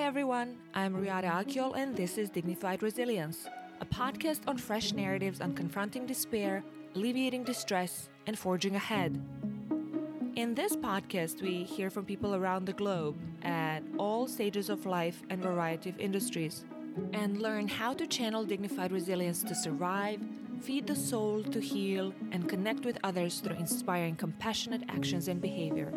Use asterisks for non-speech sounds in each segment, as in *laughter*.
Hi everyone, I'm Riada Akyol and this is Dignified Resilience, a podcast on fresh narratives on confronting despair, alleviating distress, and forging ahead. In this podcast, we hear from people around the globe at all stages of life and variety of industries and learn how to channel dignified resilience to survive, feed the soul to heal, and connect with others through inspiring compassionate actions and behavior.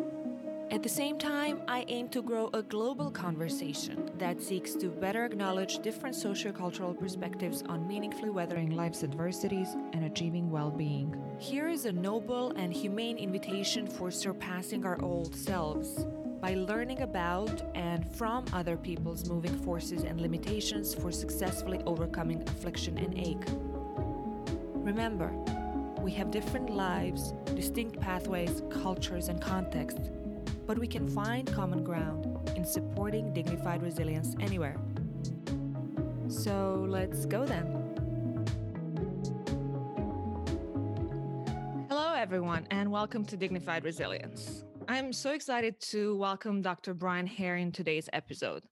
At the same time, I aim to grow a global conversation that seeks to better acknowledge different sociocultural perspectives on meaningfully weathering life's adversities and achieving well being. Here is a noble and humane invitation for surpassing our old selves by learning about and from other people's moving forces and limitations for successfully overcoming affliction and ache. Remember, we have different lives, distinct pathways, cultures, and contexts but we can find common ground in supporting dignified resilience anywhere. So let's go then. Hello, everyone, and welcome to Dignified Resilience. I'm so excited to welcome Dr. Brian Hare in today's episode.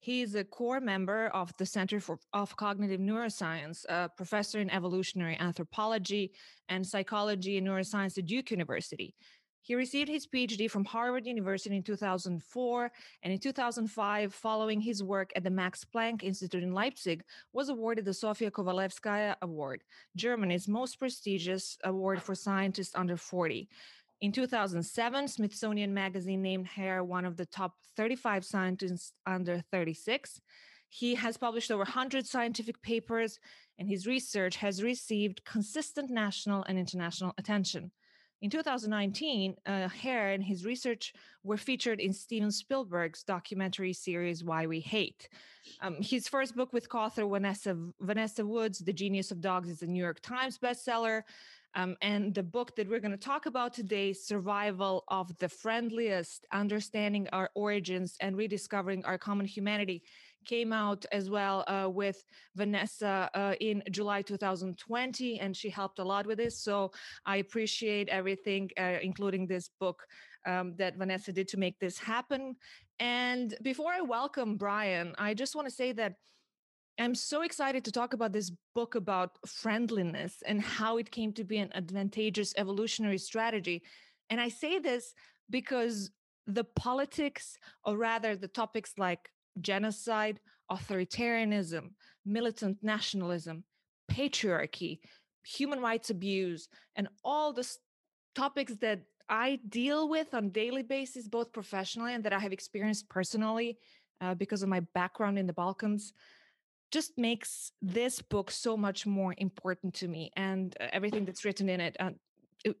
He is a core member of the Center for, of Cognitive Neuroscience, a professor in evolutionary anthropology and psychology and neuroscience at Duke University. He received his PhD from Harvard University in 2004, and in 2005, following his work at the Max Planck Institute in Leipzig, was awarded the Sofia Kovalevskaya Award, Germany's most prestigious award for scientists under 40. In 2007, Smithsonian Magazine named Hare one of the top 35 scientists under 36. He has published over 100 scientific papers, and his research has received consistent national and international attention. In 2019, uh, Hare and his research were featured in Steven Spielberg's documentary series Why We Hate. Um, his first book with co-author Vanessa, Vanessa Woods, The Genius of Dogs, is a New York Times bestseller. Um, and the book that we're going to talk about today, Survival of the Friendliest Understanding Our Origins and Rediscovering Our Common Humanity, came out as well uh, with Vanessa uh, in July 2020. And she helped a lot with this. So I appreciate everything, uh, including this book um, that Vanessa did to make this happen. And before I welcome Brian, I just want to say that I'm so excited to talk about this book about friendliness and how it came to be an advantageous evolutionary strategy. And I say this because the politics, or rather the topics like genocide, authoritarianism, militant nationalism, patriarchy, human rights abuse, and all the topics that I deal with on daily basis, both professionally and that I have experienced personally uh, because of my background in the Balkans just makes this book so much more important to me and uh, everything that's written in it uh,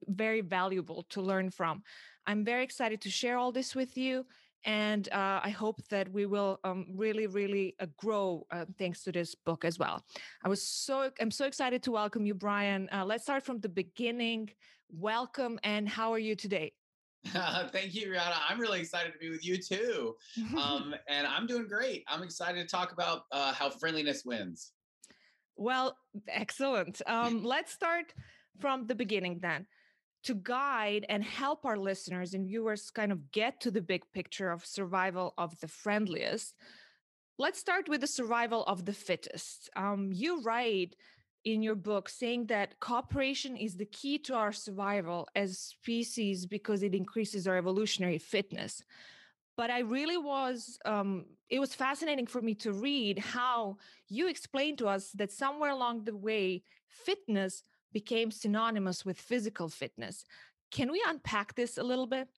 very valuable to learn from. I'm very excited to share all this with you. And uh, I hope that we will um, really, really uh, grow uh, thanks to this book as well. I was so I'm so excited to welcome you, Brian. Uh, let's start from the beginning. Welcome, and how are you today? *laughs* Thank you, Rihanna. I'm really excited to be with you too. *laughs* Um, and I'm doing great. I'm excited to talk about uh, how friendliness wins. Well, excellent. *laughs* Um, let's start from the beginning then to guide and help our listeners and viewers kind of get to the big picture of survival of the friendliest. Let's start with the survival of the fittest. Um, you write in your book saying that cooperation is the key to our survival as species because it increases our evolutionary fitness but i really was um, it was fascinating for me to read how you explained to us that somewhere along the way fitness became synonymous with physical fitness. Can we unpack this a little bit?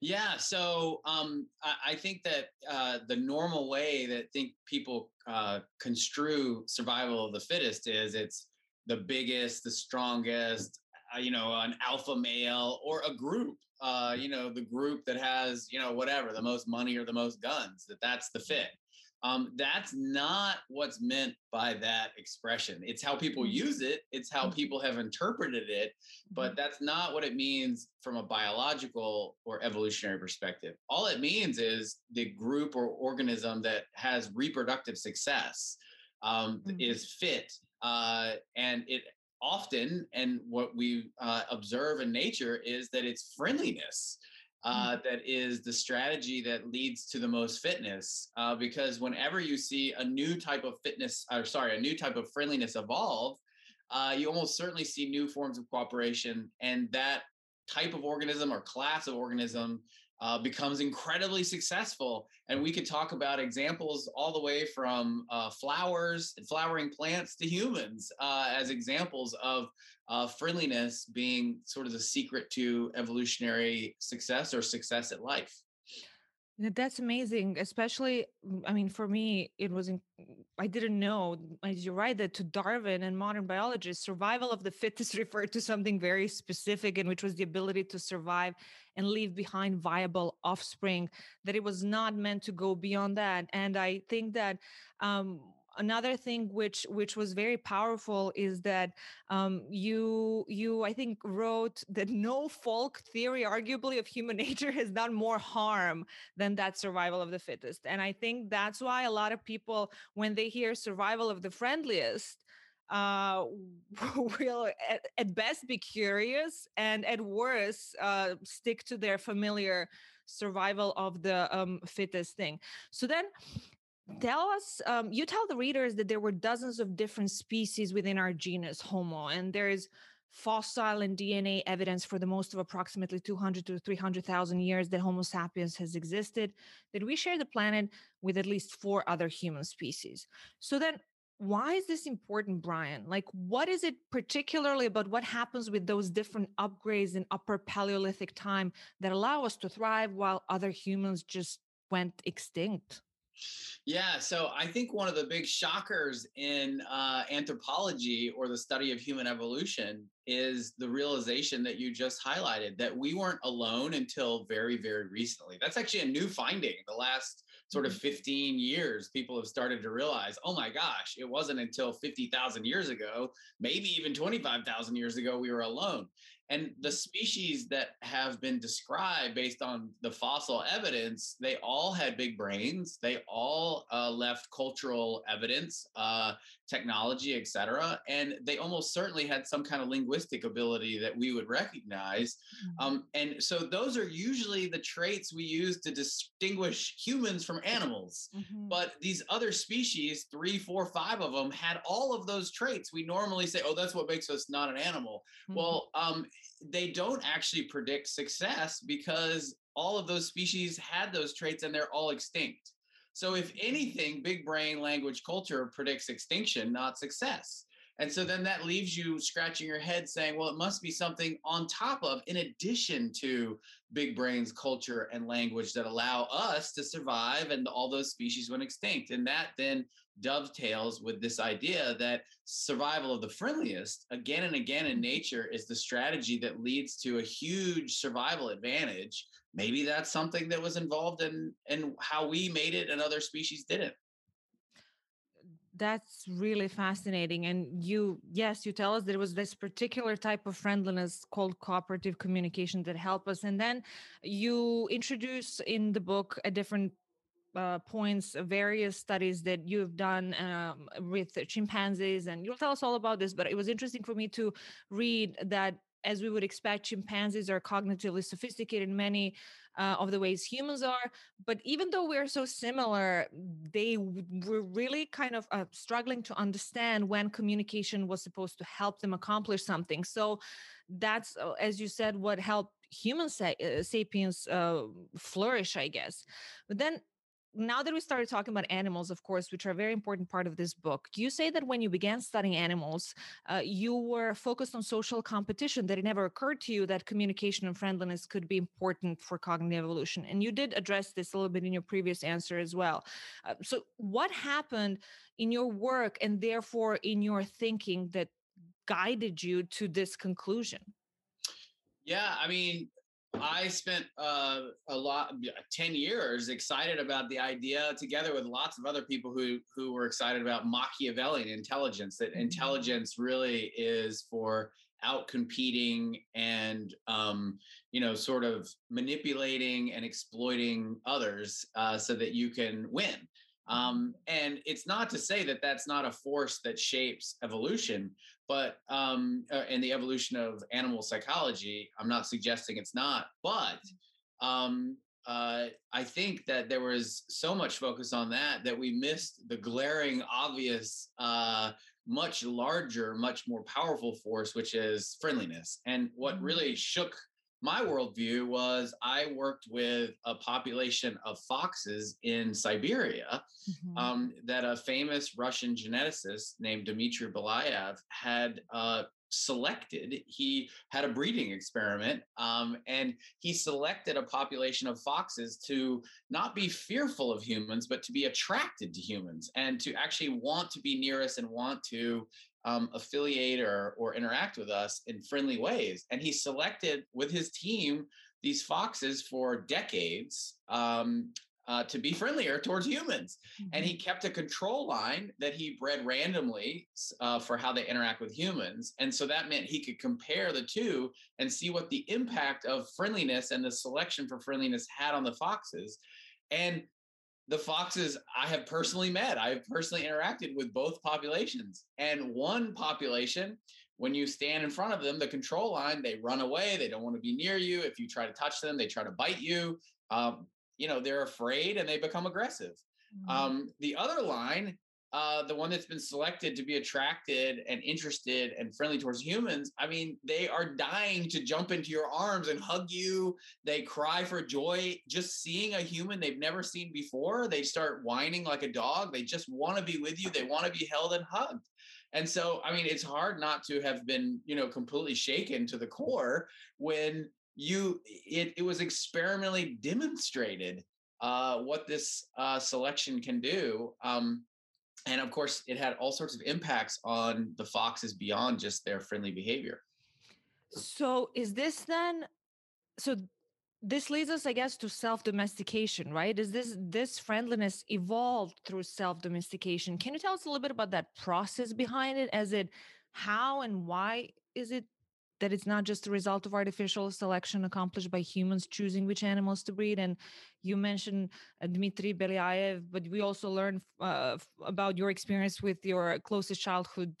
Yeah, so um, I, I, think that uh, the normal way that think people uh, construe survival of the fittest is it's the biggest, the strongest, uh, you know, an alpha male or a group, uh, you know, the group that has, you know, whatever, the most money or the most guns, that that's the fit. Um, that's not what's meant by that expression. It's how people mm-hmm. use it, it's how mm-hmm. people have interpreted it, but mm-hmm. that's not what it means from a biological or evolutionary perspective. All it means is the group or organism that has reproductive success um, mm-hmm. is fit. Uh, and it often, and what we uh, observe in nature is that it's friendliness. Mm-hmm. that is the strategy that leads to the most fitness. Uh, because whenever you see a new type of fitness, or sorry, a new type of friendliness evolve, uh, you almost certainly see new forms of cooperation, and that type of organism or class of organism uh, becomes incredibly successful. And we could talk about examples all the way from uh, flowers and flowering plants to humans uh, as examples of uh, friendliness being sort of the secret to evolutionary success or success at life. That's amazing. Especially, mm, I mean, for me, it was, in, I didn't know, as you write, that to Darwin and modern biologists, survival of the fittest *laughs* referred to something very specific, and which was the ability to survive and leave behind viable offspring, that it was not meant to go beyond that. And I think that, um, another thing which which was very powerful is that um, you you I think wrote that no folk theory, arguably of human *laughs* nature, has done more harm than that survival of the fittest. And I think that's why a lot of people, when they hear survival of the friendliest, uh, *laughs* will at, at, best be curious and at worst uh, stick to their familiar survival of the um, fittest thing. So then tell us um, you tell the readers that there were dozens of different species within our genus homo and there's fossil and dna evidence for the most of approximately 200 to 300000 years that homo sapiens has existed that we share the planet with at least four other human species so then why is this important brian like what is it particularly about what happens with those different upgrades in upper paleolithic time that allow us to thrive while other humans just went extinct yeah, so I think one of the big shockers in uh, anthropology or the study of human evolution is the realization that you just highlighted that we weren't alone until very, very recently. That's actually a new finding. The last sort of mm-hmm. 15 years, people have started to realize, oh my gosh, it wasn't until 50,000 years ago, maybe even 25,000 years ago, we were alone. And the species that have been described based on the fossil evidence, they all had big brains. They all uh, left cultural evidence, uh, technology, et cetera. And they almost certainly had some kind of linguistic ability that we would recognize. Mm-hmm. Um, and so those are usually the traits we use to distinguish humans from animals. Mm-hmm. But these other species, three, four, five of them, had all of those traits. We normally say, oh, that's what makes us not an animal. Mm-hmm. Well, um, they don't actually predict success because all of those species had those traits and they're all extinct. So, if anything, big brain language culture predicts extinction, not success. And so then that leaves you scratching your head saying, well, it must be something on top of, in addition to big brains, culture, and language that allow us to survive and all those species went extinct. And that then dovetails with this idea that survival of the friendliest, again and again in mm-hmm. nature, is the strategy that leads to a huge survival advantage. Maybe that's something that was involved in, in how we made it and other species didn't that's really fascinating and you yes you tell us there was this particular type of friendliness called cooperative communication that helped us and then you introduce in the book a different uh, points various studies that you've done um, with chimpanzees and you'll tell us all about this but it was interesting for me to read that as we would expect, chimpanzees are cognitively sophisticated in many uh, of the ways humans are. But even though we're so similar, they were really kind of uh, struggling to understand when communication was supposed to help them accomplish something. So that's, uh, as you said, what helped human sa- uh, sapiens uh, flourish, I guess. But then now that we started talking about animals, of course, which are a very important part of this book, you say that when you began studying animals, uh, you were focused on social competition, that it never occurred to you that communication and friendliness could be important for cognitive evolution. And you did address this a little bit in your previous answer as well. Uh, so, what happened in your work and therefore in your thinking that guided you to this conclusion? Yeah, I mean, I spent uh, a lot, 10 years excited about the idea together with lots of other people who, who were excited about Machiavellian intelligence, that mm-hmm. intelligence really is for out competing and, um, you know, sort of manipulating and exploiting others uh, so that you can win. Um, and it's not to say that that's not a force that shapes evolution, but um, uh, in the evolution of animal psychology, I'm not suggesting it's not. But um, uh, I think that there was so much focus on that that we missed the glaring, obvious, uh, much larger, much more powerful force, which is friendliness. And what mm-hmm. really shook my worldview was I worked with a population of foxes in Siberia mm-hmm. um, that a famous Russian geneticist named Dmitry Belyaev had uh, selected. He had a breeding experiment um, and he selected a population of foxes to not be fearful of humans, but to be attracted to humans and to actually want to be near us and want to um, affiliate or, or interact with us in friendly ways. And he selected with his team these foxes for decades um, uh, to be friendlier towards humans. Mm-hmm. And he mm-hmm. kept a control line that he bred randomly uh, for how they interact with humans. And so that meant he could compare the two and see what the impact of friendliness and the selection for friendliness had on the foxes. And the foxes I have personally met, I have personally interacted with both populations. And one population, when you stand in front of them, the control line, they run away. They don't want to be near you. If you try to touch them, they try to bite you. Um, you know they're afraid and they become aggressive mm-hmm. um, the other line uh, the one that's been selected to be attracted and interested and friendly towards humans i mean they are dying to jump into your arms and hug you. They cry for joy. Just seeing a human they've never seen before they start whining like a dog. They just want to be with you. They want to be held and hugged. And so i mean it's hard not to have been you know completely shaken to the core when you it, it was experimentally demonstrated uh, what this uh, selection can do. Um, and of course, it had all sorts of impacts on the foxes beyond just their friendly behavior. So, is this then? So, this leads us, I guess, to self domestication, right? Is this this friendliness evolved through self domestication? Can you tell us a little bit about that process behind it? As it, how and why is it that it's not just a result of artificial selection accomplished by humans choosing which animals to breed. And you mentioned uh, Dmitry Belyaev, but we also learned uh, about your experience with your closest childhood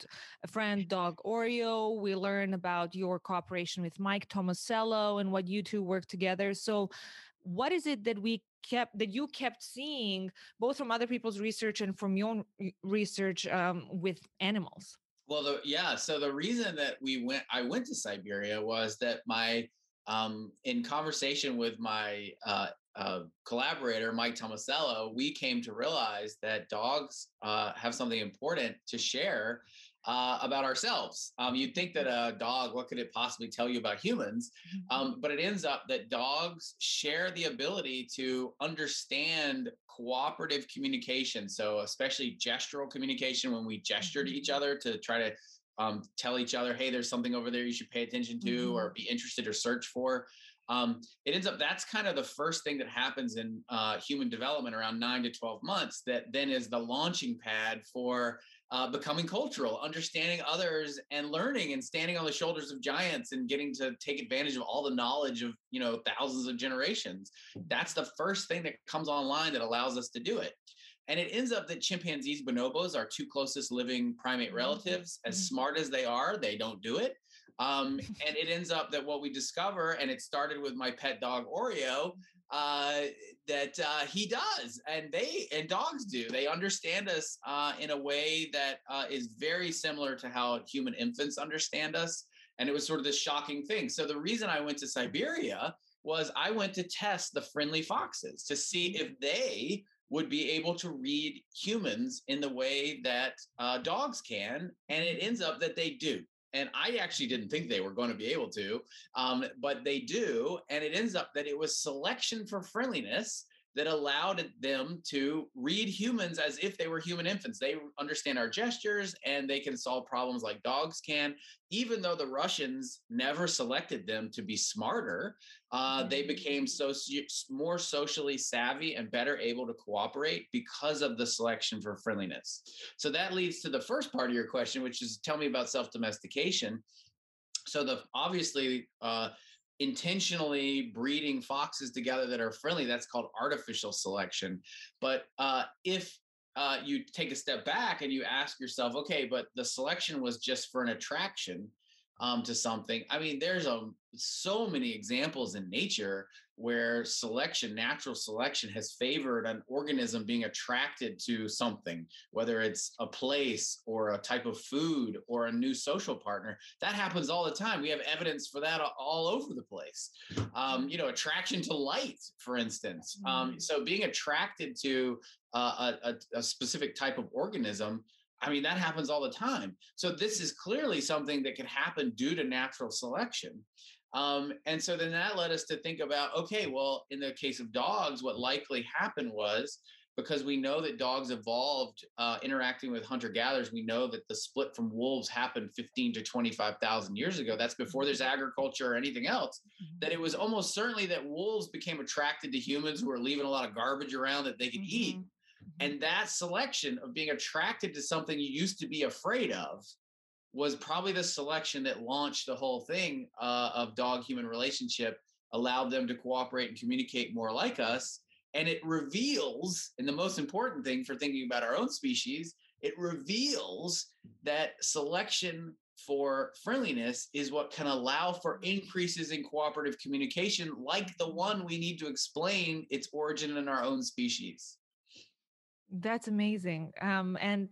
friend, dog Oreo. We learned about your cooperation with Mike Tomasello and what you two work together. So, what is it that we kept that you kept seeing both from other people's research and from your research um, with animals? Well, the, yeah. So the reason that we went, I went to Siberia was that my, um, in conversation with my uh, uh, collaborator Mike Tomasello, we came to realize that dogs uh, have something important to share uh, about ourselves. Um, you'd think that a dog, what could it possibly tell you about humans? Mm-hmm. Um, but it ends up that dogs share the ability to understand cooperative communication. So, especially gestural communication when we gesture to each mm-hmm. other to try to um, tell each other, hey, there's something over there you should pay attention to mm-hmm. or be interested or search for. Um, it ends up that's kind of the first thing that happens in uh, human development around nine to 12 months that then is the launching pad for uh, becoming cultural, understanding others, and learning and standing on the shoulders of giants and getting to take advantage of all the knowledge of you know thousands of generations. That's the first thing that comes online that allows us to do it. And it ends up that chimpanzees, bonobos, our two closest living primate mm-hmm. relatives, as mm-hmm. smart as they are, they don't do it. Um, *laughs* and it ends up that what we discover, and it started with my pet dog Oreo, uh, that uh, he does, and they and dogs do. They understand us uh, in a way that uh, is very similar to how human infants understand us. And it was sort of this shocking thing. So the reason I went to Siberia was I went to test the friendly foxes to see if they would be able to read humans in the way that uh, dogs can, and it ends up that they do and I actually didn't think they were going to be able to, um, but they do. And it ends up that it was selection for friendliness that allowed them to read humans as if they were human infants. They understand our gestures and they can solve problems like dogs can. Even though the Russians never selected them to be smarter, uh, they became so more socially savvy and better able to cooperate because of the selection for friendliness. So that leads to the first part of your question, which is tell me about self domestication. So the obviously uh, intentionally breeding foxes together that are friendly that's called artificial selection but uh, if uh, you take a step back and you ask yourself okay but the selection was just for an attraction um, to something. I mean, there's a um, so many examples in nature where selection, natural selection, has favored an organism being attracted to something, whether it's a place or a type of food or a new social partner. That happens all the time. We have evidence for that all over the place. Um, you know, attraction to light, for instance. Um, mm. so being attracted to uh, a, a, specific type of organism I mean, that happens all the time. So this is clearly something that can happen due to natural selection. Um, and so then that led us to think about okay, well, in the case of dogs, what likely happened was because we know that dogs evolved uh, interacting with hunter gatherers. We know that the split from wolves happened 15 to 25,000 years ago. That's before there's mm-hmm. agriculture or anything else. Mm-hmm. That it was almost certainly that wolves became attracted to humans who were leaving a lot of garbage around that they could mm-hmm. eat. And that selection of being attracted to something you used to be afraid of was probably the selection that launched the whole thing uh, of dog human relationship, allowed them to cooperate and communicate more like us. And it reveals, and the most important thing for thinking about our own species, it reveals that selection for friendliness is what can allow for increases in cooperative communication, like the one we need to explain its origin in our own species. That's amazing. Um, and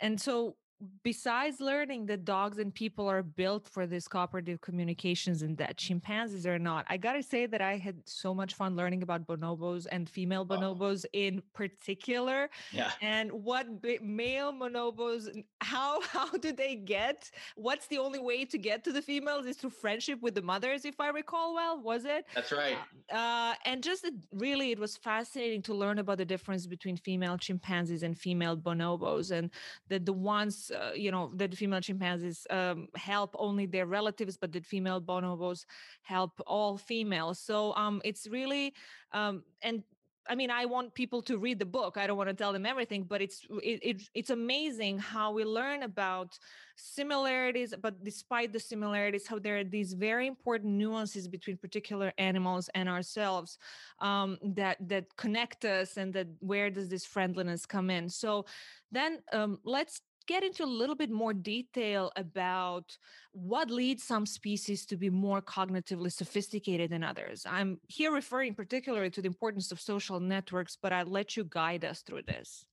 and so besides learning that dogs and people are built for this cooperative communications and that chimpanzees are not i gotta say that i had so much fun learning about bonobos and female oh. bonobos oh. in particular yeah and what male bonobos how *laughs* how do they get what's the only way to get to the females is through friendship with the mothers if i recall well was it that's right uh, uh and just really it was fascinating to learn about the difference between female chimpanzees and female bonobos and that the ones uh, you know that female chimpanzees um, help only their relatives but that female bonobos help all females so um, it's really um, and I mean, I want people to read the book. I don't want to tell them everything, but it's it, it, it's amazing how we learn about similarities, but despite the similarities, how there are these very important nuances between particular animals and ourselves um, that that connect us, and that where does this friendliness come in? So then um, let's get into a little bit more detail about what leads some species to be more cognitively sophisticated than others. I'm here referring particularly to the importance of social networks, but I'll let you guide us through this.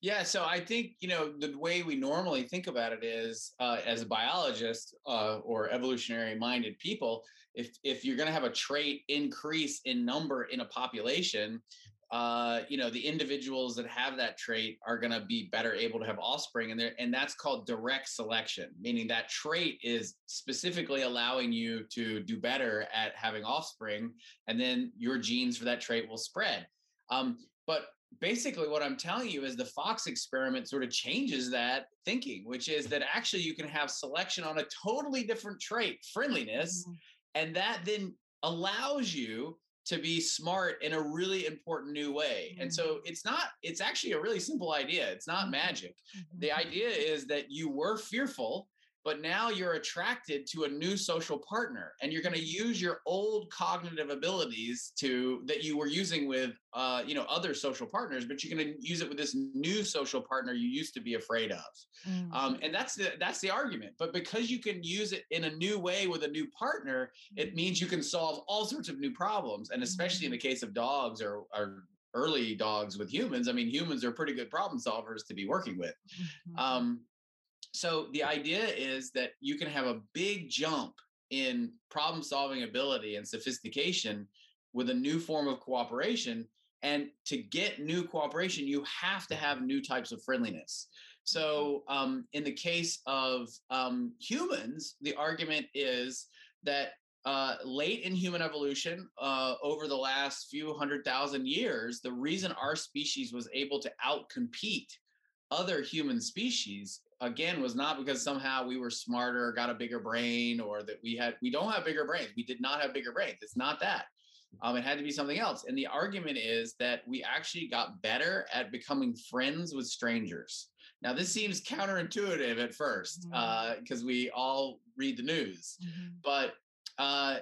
Yeah, so I think you know the way we normally think about it is, uh, as a biologist uh, or evolutionary-minded people, if if you're going to have a trait increase in number in a population, uh, you know, the individuals that have that trait are going to be better able to have offspring, and there, and that's called direct selection, meaning that trait is specifically allowing you to do better at having offspring, and then your genes for that trait will spread. Um, but basically, what I'm telling you is the Fox experiment sort of changes that thinking, which is that actually you can have selection on a totally different trait, friendliness, mm-hmm. and that then allows you to be smart in a really important new way. Mm-hmm. And so it's not, it's actually a really simple idea. It's not magic. Mm-hmm. The idea is that you were fearful but now you're attracted to a new social partner and you're going to use your old cognitive abilities to that you were using with uh, you know other social partners but you're going to use it with this new social partner you used to be afraid of mm. um, and that's the that's the argument but because you can use it in a new way with a new partner it mm. means you can solve all sorts of new problems and especially in the mm. case of dogs or, or early dogs with humans i mean humans are pretty good problem solvers to be working with mm-hmm. um, so the idea is that you can have a big jump in problem solving ability and sophistication with a new form of cooperation and to get new cooperation you have to have new types of friendliness. So um, in the case of um, humans the argument is that uh, late in human evolution, uh, over the last few hundred thousand years, the reason our species was able to outcompete other human species again was not because somehow we were smarter got a bigger brain or that we had we don't have bigger brains. We did not have bigger brains. It's not that. Um, it had to be something else. And the argument is that we actually got better at becoming friends with strangers. Now this seems counterintuitive at first because mm-hmm. uh, we all read the news. Mm-hmm. but uh,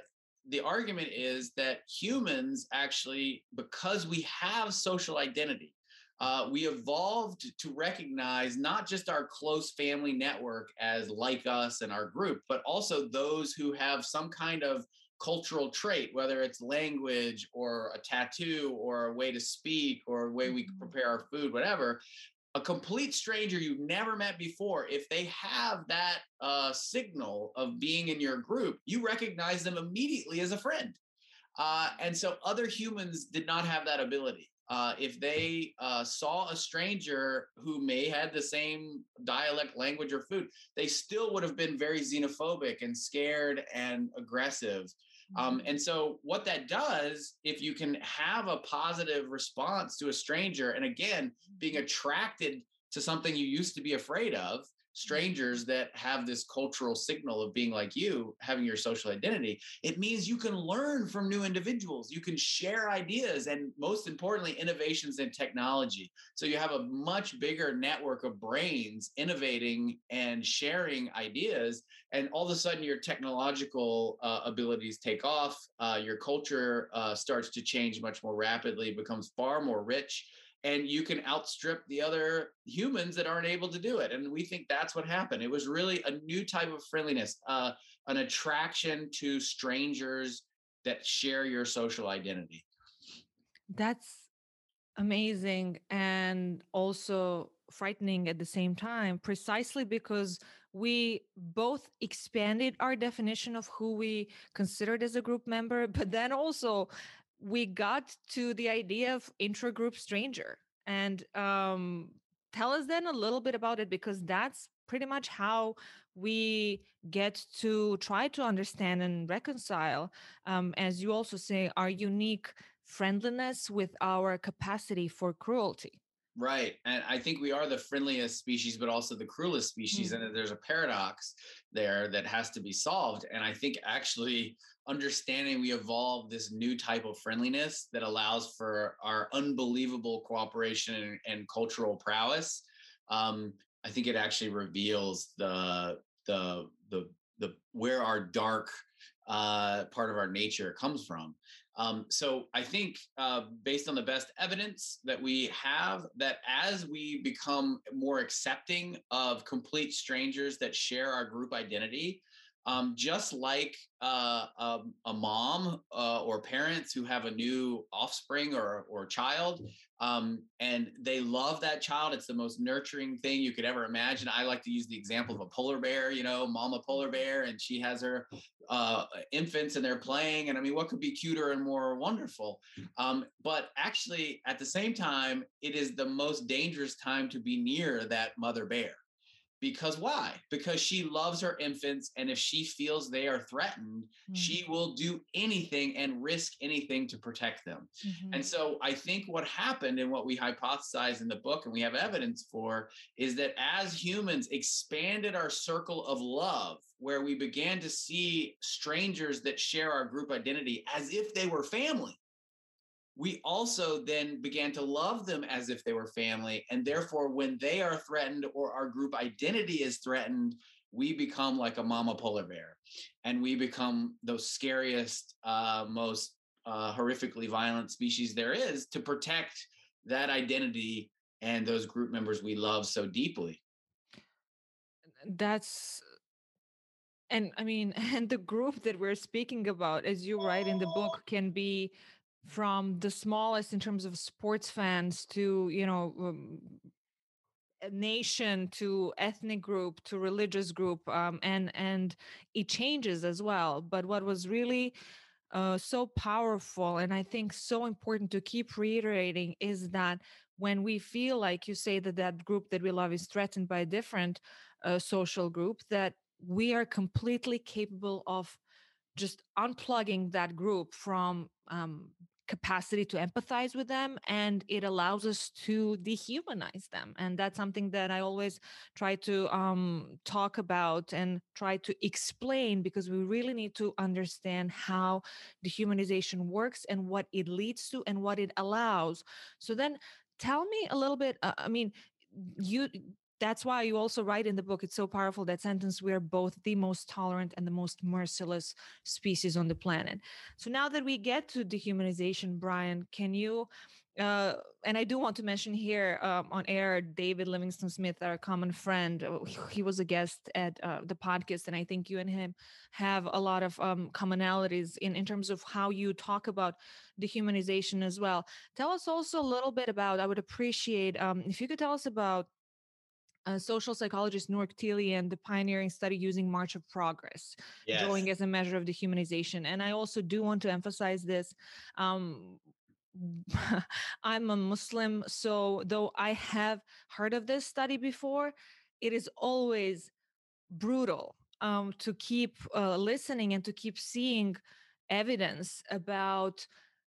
the argument is that humans actually because we have social identity uh, we evolved to recognize not just our close family network as like us and our group, but also those who have some kind of cultural trait, whether it's language or a tattoo or a way to speak or a way we mm-hmm. prepare our food, whatever. A complete stranger you've never met before, if they have that uh, signal of being in your group, you recognize them immediately as a friend. Uh, and so other humans did not have that ability. Uh, if they uh, saw a stranger who may had the same dialect, language, or food, they still would have been very xenophobic and scared and aggressive. Um, mm-hmm. and so, what that does, if you can have a positive response to a stranger, and again, being mm-hmm. attracted to something you used to be afraid of, strangers that have this cultural signal of being like you, having your social identity, it means you can learn from new individuals. You can share ideas and, most importantly, innovations in technology. So you have a much bigger network of brains innovating and sharing ideas. And all of a sudden, your technological uh, abilities take off. Uh, your culture uh, starts to change much more rapidly, becomes far more rich and you can outstrip the other humans that aren't able to do it. And we think that's what happened. It was really a new type of friendliness, uh, an attraction to strangers that share your social identity. That's amazing and also frightening at the same time, precisely because we both expanded our definition of who we considered as a group member, *laughs* but then also we got to the idea of intragroup stranger and um, tell us then a little bit about it because that's pretty much how we get to try to understand and reconcile um, as you also say our unique friendliness with our capacity for cruelty Right. And I think we are the friendliest species, but also the cruelest species. Mm. And there's a paradox there that has to be solved. And I think actually understanding we evolved this new type of friendliness that allows for our unbelievable cooperation and, and cultural prowess. Um, I think it actually reveals the the the the where our dark uh, part of our nature comes from. Um, so I think, uh, based on the best evidence that we have, that as we become more accepting of complete strangers that share our group identity, um, just like uh, um, a mom uh, or parents who have a new offspring or or child, um, and they love that child. It's the most nurturing thing you could ever imagine. I like to use the example of a polar bear. You know, mama polar bear, and she has her uh, infants, and they're playing. And I mean, what could be cuter and more wonderful? Um, but actually, at the same time, it is the most dangerous time to be near that mother bear because why? Because she loves her infants. And if she feels they are threatened, mm-hmm. she will do anything and risk anything to protect them. Mm-hmm. And so I think what happened and what we hypothesize in the book and we have evidence for is that as humans expanded our circle of love, where we began to see strangers that share our group identity as if they were family we also then began to love them as if they were family. And therefore, when they are threatened or our group identity is threatened, we become like a mama polar bear and we become the scariest, uh, most uh, horrifically violent species there is to protect that identity and those group members we love so deeply. That's and I mean, *laughs* and the group that we're speaking about, as you write in the book, can be from the smallest in terms of sports fans to you know um, nation to ethnic group to religious group um, and and it changes as well. But what was really uh, so powerful and i think so important to keep reiterating is that when we feel like you say that that group that we love is threatened by a different uh, social group that we are completely capable of just unplugging that group from um, capacity to empathize with them and it allows us to dehumanize them and that's something that i always try to um, talk about and try to explain because we really need to understand how dehumanization works and what it leads to and what it allows. So then tell me a little bit uh, i mean you that's why you also write in the book it's so powerful that sentence we are both the most tolerant and the most merciless species on the planet so now that we get to dehumanization brian can you uh, and I do want to mention here um, on air David Livingstone Smith, our common friend. Uh, he was a guest at uh, the podcast, and I think you and him have a lot of um, commonalities in, in terms of how you talk about dehumanization as well. Tell us also a little bit about, I would appreciate um, if you could tell us about uh, social psychologist Kteily and the pioneering study using March of Progress, yes. drawing as a measure of dehumanization. And I also do want to emphasize this. Um, *laughs* I'm a Muslim, so though I have heard of this study before, it is always brutal um, to keep uh, listening and to keep seeing evidence about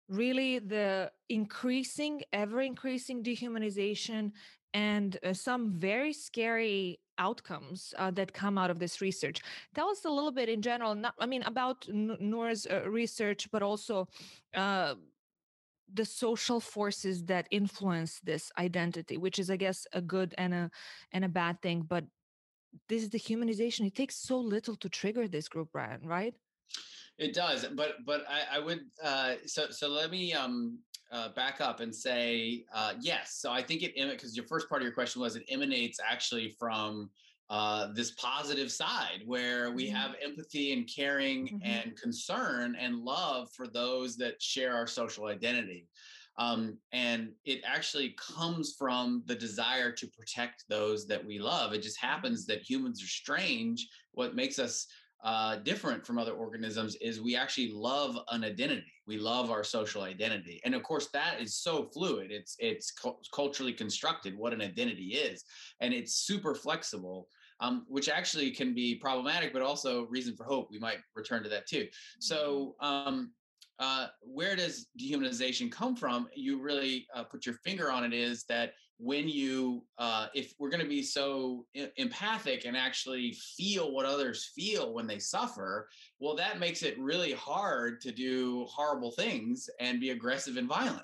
really the increasing, ever increasing dehumanization and uh, some very scary outcomes uh, that come out of this research. Tell us a little bit in general, not, I mean, about Nour's uh, research, but also uh, the social forces that influence this identity, which is, I guess, a good and a and a bad thing. But this is the humanization. It takes so little to trigger this group, Brian, right? It does, but but I, I would uh, so so let me um, uh, back up and say uh, yes. So I think it because your first part of your question was it emanates actually from uh, this positive side where we mm-hmm. have empathy and caring mm-hmm. and concern and love for those that share our social identity. Um, and it actually comes from the desire to protect those that we love. It just happens that humans are strange. What makes us uh, different from other organisms is we actually love an identity. We love our social identity, and of course that is so fluid. It's it's cu- culturally constructed what an identity is, and it's super flexible. Um, which actually can be problematic, but also reason for hope. We might return to that too. So, um, uh, where does dehumanization come from? You really uh, put your finger on it. Is that when you uh, if we're going to be so empathic and actually feel what others feel when they suffer well that makes it really hard to do horrible things and be aggressive and violent.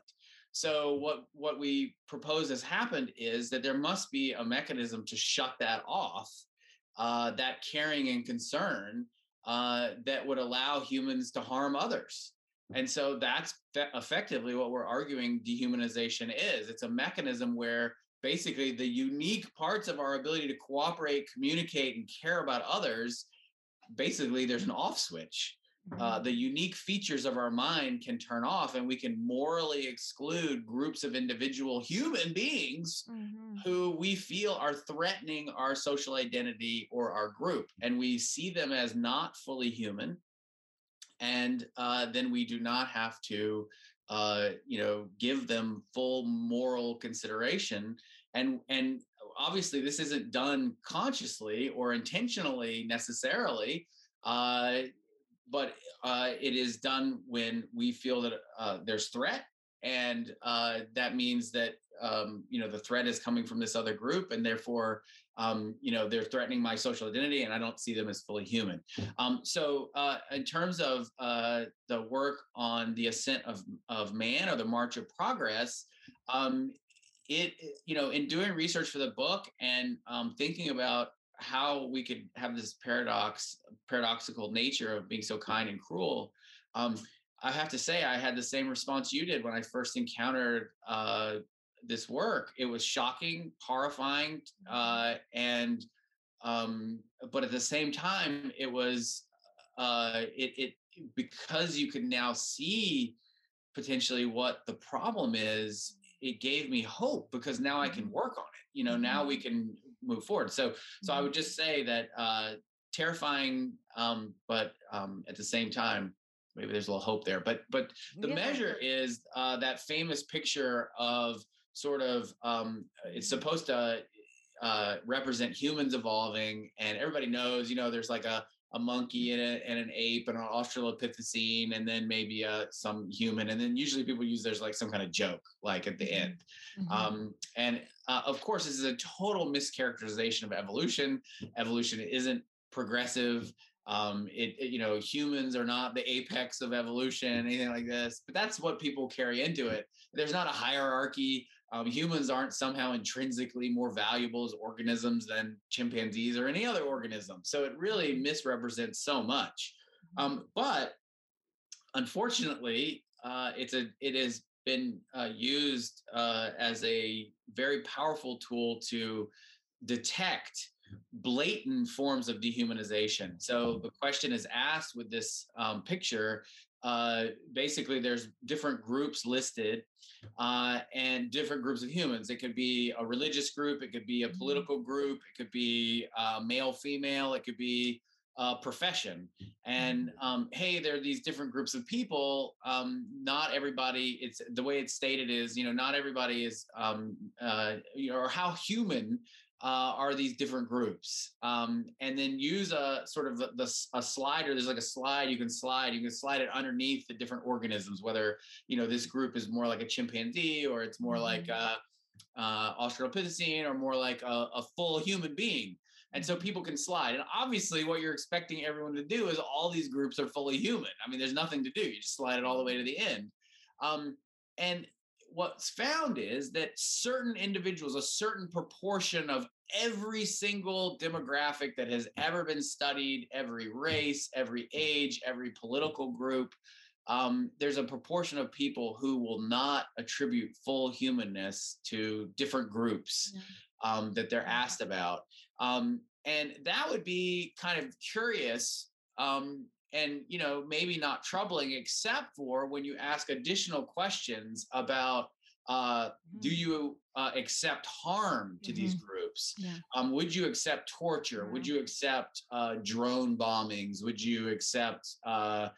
So what what we propose has happened is that there must be a mechanism to shut that off uh, that caring and concern uh, that would allow humans to harm others and so that's effectively what we're arguing dehumanization is. It's a mechanism where basically the unique parts of our ability to cooperate, communicate, and care about others, basically there's an off switch. Uh, mm-hmm. the unique features of our mind can turn off, and we can morally exclude groups of individual human beings mm-hmm. who we feel are threatening our social identity or our group. And we see them as not fully human and uh, then we do not have to uh, you know give them full moral consideration and and obviously this isn't done consciously or intentionally necessarily uh, but uh, it is done when we feel that uh, there's threat and uh, that means that um, you know the threat is coming from this other group and therefore um, you know they're threatening my social identity and i don't see them as fully human. Um, so uh, in terms of uh, the work on the ascent of, of man or the march of progress um, it you know in doing research for the book and um, thinking about how we could have this paradox paradoxical nature of being so kind and cruel um, I have to say, I had the same response you did when I first encountered uh, this work. It was shocking, horrifying, mm-hmm. uh, and um, but at the same time, it was uh, it, it because you could now see potentially what the problem is. It gave me hope because now I can mm-hmm. work on it. You know, now we mm-hmm. can move forward. So, so I would just say that uh, terrifying, um, but um, at the same time, maybe there's a little hope there. But but the yeah. measure is uh, that famous picture of sort of um, it's supposed to uh, represent humans evolving, and everybody knows, you know, there's like a a monkey and, a, and an ape and an australopithecine and then maybe uh, some human and then usually people use there's like some kind of joke like at the mm-hmm. end mm-hmm. um, and uh, of course this is a total mischaracterization of evolution evolution isn't progressive um, it, it, you know humans are not the apex of evolution anything like this but that's what people carry into it. There's not a hierarchy. Um, humans aren't somehow intrinsically more valuable as organisms than chimpanzees or any other organism so it really misrepresents so much. Um, but unfortunately uh, it's a it has been uh, used uh, as a very powerful tool to detect blatant forms of dehumanization. So the question is asked with this um, picture. Uh, basically, there's different groups listed uh, and different groups of humans. It could be a religious group, it could be a mm-hmm. political group, it could be uh, male, female, it could be a profession. And mm-hmm. um, hey, there are these different groups of people. Um, not everybody. It's the way it's stated is you know not everybody is um, uh, you know or how human uh, are these different groups um, and then use a sort of the, the, a slider there's like a slide you can slide you can slide it underneath the different organisms whether you know this group is more like a chimpanzee or it's more like mm-hmm. a, uh, australopithecine or more like a, a full human being and so people can slide and obviously what you're expecting everyone to do is all these groups are fully human i mean there's nothing to do you just slide it all the way to the end um, and what's found is that certain individuals, a certain proportion of every single demographic that has ever been studied, every race, every age, every political group, um, there's a proportion of people who will not attribute full humanness to different groups um, that they're asked about. Um, and that would be kind of curious um, and you know maybe not troubling except for when you ask additional questions about uh, mm-hmm. do you uh, accept harm to mm-hmm. these groups yeah. um, would you accept torture would you accept uh, drone bombings would you accept uh,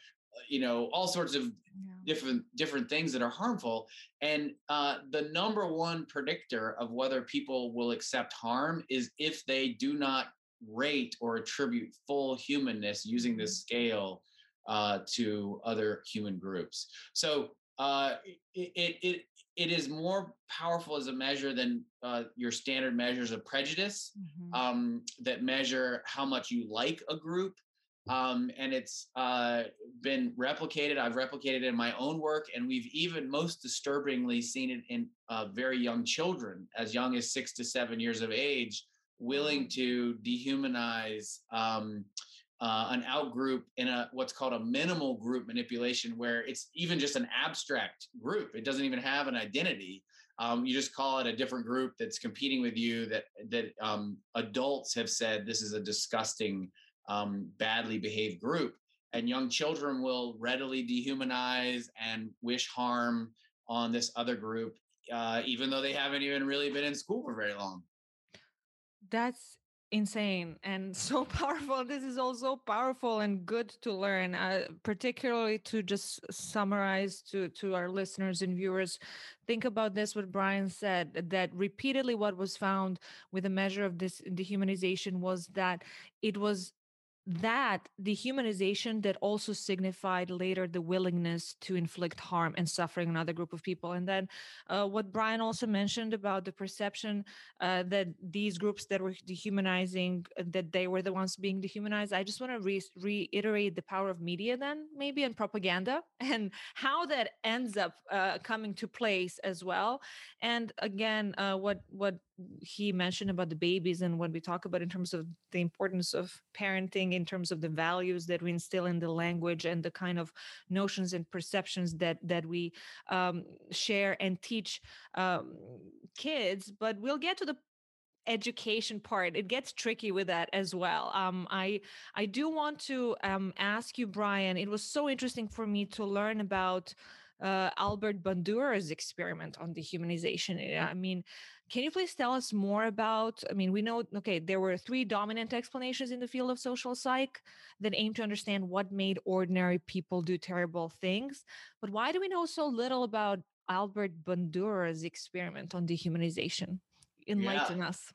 you know all sorts of yeah. different different things that are harmful and uh, the number one predictor of whether people will accept harm is if they do not rate or attribute full humanness using this mm-hmm. scale uh, to other human groups. So uh, it, it, it is more powerful as a measure than uh, your standard measures of prejudice mm-hmm. um, that measure how much you like a group. Um, and it's uh, been replicated. I've replicated it in my own work, and we've even most disturbingly seen it in uh, very young children, as young as six to seven years of age, willing to dehumanize um, uh, an outgroup in a what's called a minimal group manipulation, where it's even just an abstract group. It doesn't even have an identity. Um, you just call it a different group that's competing with you. That that um, adults have said this is a disgusting, um, badly behaved group, and young children will readily dehumanize and wish harm on this other group, uh, even though they haven't even really been in school for very long that's insane and *laughs* so powerful this is also powerful and good to learn uh, particularly to just summarize to to our listeners and viewers. Think about this what brian said that repeatedly what was found with a measure of this dehumanization was that it was that dehumanization that also signified later the willingness to inflict harm and suffering on another group of people. And then uh, what brian also mentioned about the perception uh, that these groups that were dehumanizing uh, that they were the ones being dehumanized i just want to re- reiterate the power of media then maybe and propaganda *laughs* and how that ends up uh, coming to place as well. And again uh, what what he mentioned about the babies and what we talk about in terms of the importance of parenting in terms of the values that we instill in the language and the kind of notions and perceptions that that we um, share and teach um, kids. But we'll get to the education part. It gets tricky with that as well. Um, i i do want to um, ask you brian it was so interesting for me to learn about uh, Albert Bandura's experiment on dehumanization. I mean, can you please tell us more about? I mean, we know, okay, there were three dominant explanations in the field of social psych that aim to understand what made ordinary people do terrible things. But why do we know so little about Albert Bandura's experiment on dehumanization? Enlighten yeah. us.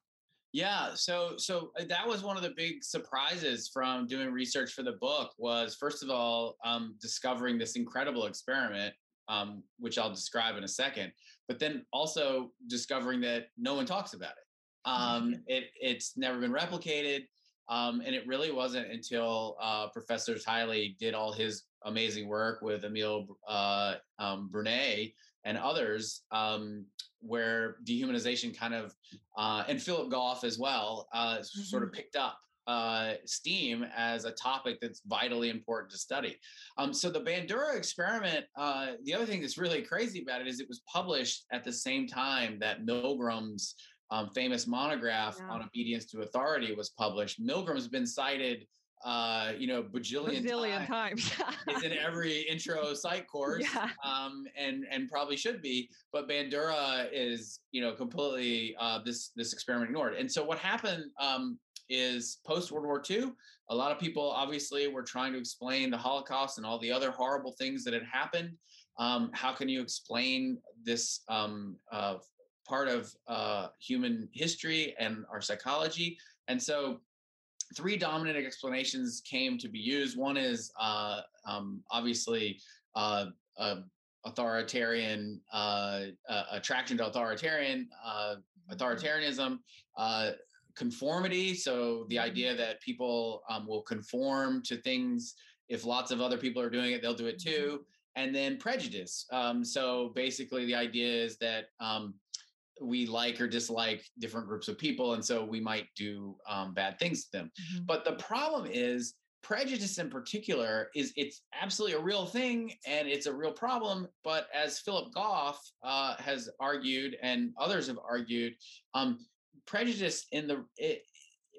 Yeah, so so uh, that was one of the big surprises from doing research for the book was first of all um, discovering this incredible experiment um, which I'll describe in a second. But then also discovering that no one talks about it. Um, it it's never been replicated. Um, and it really wasn't until uh, Professor Kteily did all his amazing work with Emile uh, um, Bruneau and others, um, where dehumanization kind of, uh, and Phillip Goff as well, uh, mm-hmm. sort of mm-hmm. picked up uh, STEAM as a topic that's vitally important to study. Um, so the Bandura experiment, uh, the other thing that's really crazy about it is it was published at the same time that Milgram's um, famous monograph yeah. on obedience to authority was published. Milgram's been cited uh, you know, bajillion, bajillion times. *laughs* it's in every intro psych course, yeah. um, and and probably should be. But Bandura is, you know, completely uh, this this experiment ignored. And so what happened um, is post World War II, a lot of people obviously were trying to explain the Holocaust and all the other horrible things that had happened. Um, how can you explain this um, uh, part of uh, human history and our psychology? And so three dominant explanations came to be used. One is uh, um, obviously uh, uh, authoritarian uh, uh, attraction to authoritarian uh, mm-hmm. authoritarianism, conformity. So the mm-hmm. idea that people um, will conform to things if lots of other people are doing it, they'll do it too. Mm-hmm. And then prejudice. Um, so basically, the idea is that um, we like or dislike different groups of people and so we might do um, bad things to them mm-hmm. but the problem is prejudice in particular is it's absolutely a real thing and it's a real problem but as phillip goff uh, has argued and others have argued um, prejudice in the it,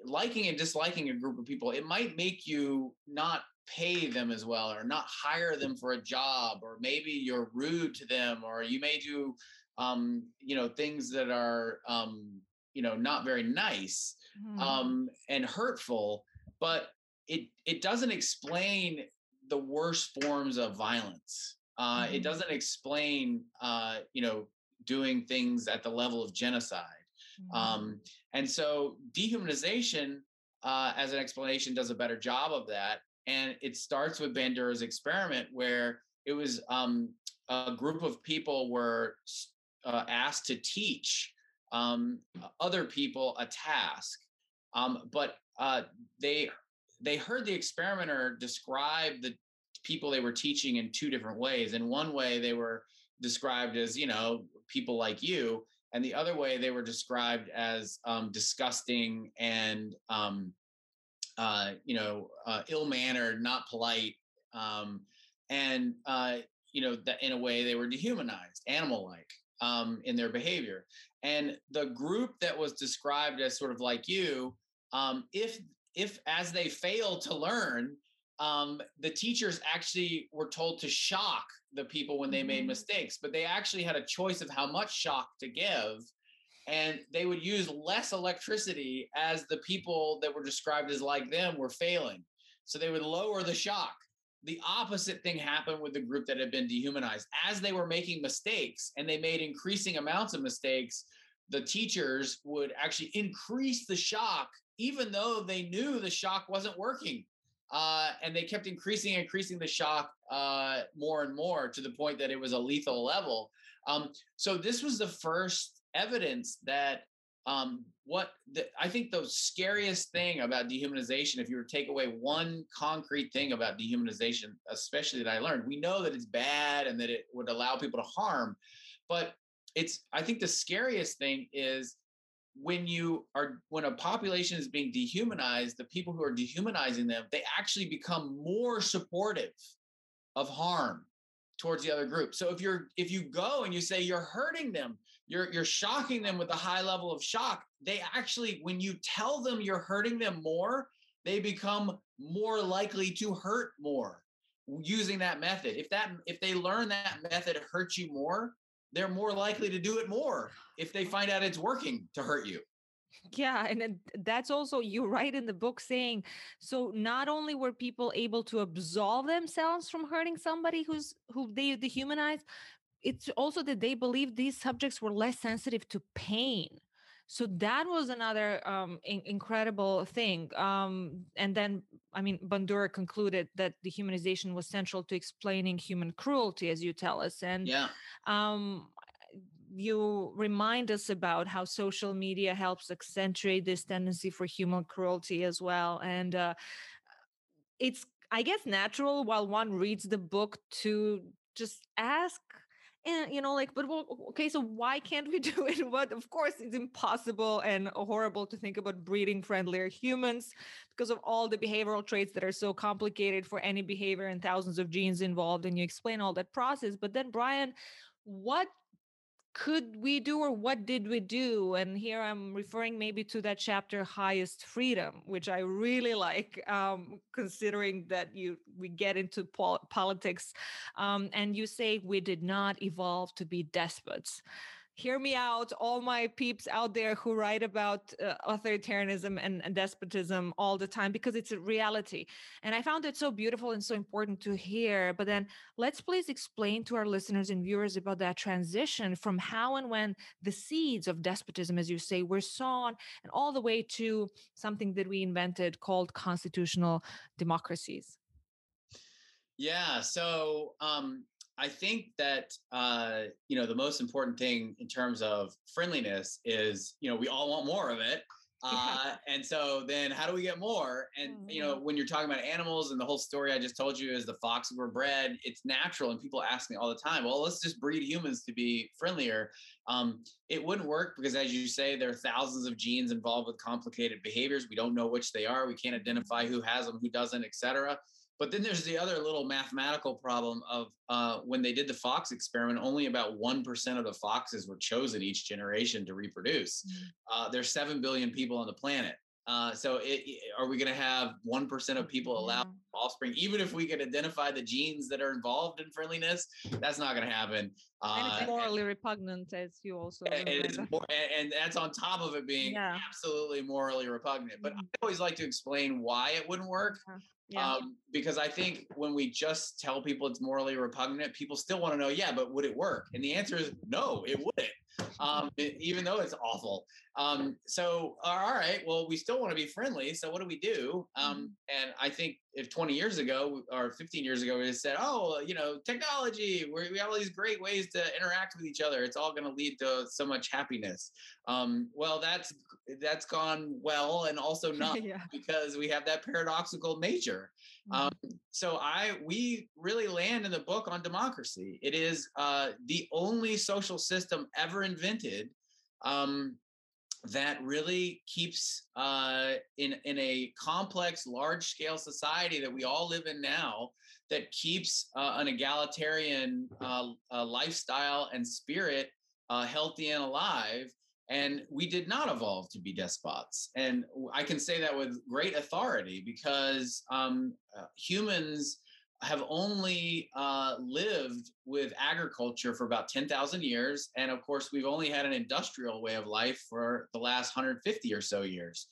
liking and disliking a group of people it might make you not pay them as well or not hire them for a job or maybe you're rude to them or you may do um, you know, things that are, um, you know, not very nice mm. um, and hurtful, but it it doesn't explain the worst forms of violence. Uh, mm. It mm-hmm. doesn't explain, uh, you know, doing things at the level of genocide. Mm. Um, and so dehumanization uh, as an explanation does a better job of that. And it starts with Bandura's experiment where it was um, a group of people were uh, asked to teach um, other people a task, um, but uh, they they heard the experimenter describe the people they were teaching in two different ways. In one way, they were described as you know people like you, and the other way they were described as um, disgusting and um, uh, you know uh, ill mannered, not polite, um, and uh, you know that in a way they were dehumanized, animal like um, in their behavior. And the group that was described as sort of like you, um, if if as they failed to learn, um, the teachers actually were told to shock the people when they made mm-hmm. mistakes, but they actually had a choice of how much shock to give. And they would use less electricity as the people that were described as like them were failing. So they would lower the shock the opposite thing happened with the group that had been dehumanized. As they were making mistakes and they made increasing amounts of mistakes, the teachers would actually increase the shock, even though they knew the shock wasn't working. Uh, and they kept increasing, and increasing the shock uh, more and more to the point that it was a lethal level. Um, so this was the first evidence that um, what the, I think the scariest thing about dehumanization, if you were to take away one concrete thing about dehumanization, especially that I learned, we know that it's bad and that it would allow people to harm, but it's I think the scariest thing is when you are when a population is being dehumanized, the people who are dehumanizing them, they actually become more supportive of harm towards the other group. So if you're if you go and you say you're hurting them, you're you're shocking them with a high level of shock, they actually when you tell them you're hurting them more, they become more likely to hurt more using that method. If that if they learn that method hurts you more, they're more likely to do it more if they find out it's working to hurt you. Yeah and that's also you write in the book saying so not only were people able to absolve themselves from hurting somebody who's who they dehumanize it's also that they believe these subjects were less sensitive to pain so that was another um, in- incredible thing um, and then i mean bandura concluded that dehumanization was central to explaining human cruelty as you tell us and yeah um, you remind us about how social media helps accentuate this tendency for human cruelty as well. And uh, it's, I guess, natural while one reads the book to just ask and you know like but well, okay so why can't we *laughs* do it? But of course it's impossible and horrible to think about breeding friendlier humans because of all the behavioral traits that are so complicated for any behavior and thousands of genes involved and you explain all that process. But then brian what could we do or what did we do? And here i'm referring maybe to that chapter highest freedom which i really like um, considering that you we get into pol- politics um, and you say we did not evolve to be despots hear me out, all my peeps out there who write about uh, authoritarianism and, and, despotism all the time because it's a reality. And I found it so beautiful and so important to hear. But then let's please explain to our listeners and viewers about that transition from how and when the seeds of despotism, as you say, were sown and all the way to something that we invented called constitutional democracies. Yeah. So, um, I think that uh, you know the most important thing in terms of friendliness is you know we all want more of it, uh, and so then how do we get more? And mm-hmm. you know mm-hmm. when you're talking about animals and the whole story I just told you is the foxes were bred. It's natural, and people ask me all the time, well, let's just breed humans to be friendlier. Um, it wouldn't work because, as you say, there are thousands of genes involved with complicated behaviors. We don't know which they are. We can't identify who has them, who doesn't, etc. But then there's the other little mathematical problem of uh, when they did the fox experiment, only about 1% of the foxes were chosen each generation to reproduce. Mm-hmm. Uh, there's 7 billion people on the planet. Uh, so it, are we going to have 1% of people allow yeah. offspring, even if we can identify the genes that are involved in friendliness? That's not going to happen. and it's uh, morally and, repugnant, as you also. It is more, and, that's on top of it being yeah. absolutely morally repugnant. But mm-hmm. I always like to explain why it wouldn't work. Yeah. Yeah. Um, because I think when we just tell people it's morally repugnant, people still want to know, yeah, but would it work? And the answer is no, it wouldn't um, even though it's awful. Um, so, all right, well, we still want to be friendly. So, what do we do? Um, mm-hmm. and I think if 20 years ago or 15 years ago, we said, oh, you know, technology, we have all these great ways to interact with each other. It's all going to lead to so much happiness. Um, well, that's that's gone well and also not *laughs* yeah. because we have that paradoxical nature. Mm-hmm. Um, so I we really land in the book on democracy. It is uh, the only social system ever invented um, that really keeps uh, in in a complex, large scale society that we all live in now. That keeps uh, an egalitarian uh, lifestyle and spirit uh, healthy and alive and we did not evolve to be despots. And I can say that with great authority because um, uh, humans have only uh, lived with agriculture for about 10,000 years. And of course, we've only had an industrial way of life for the last 150 or so years.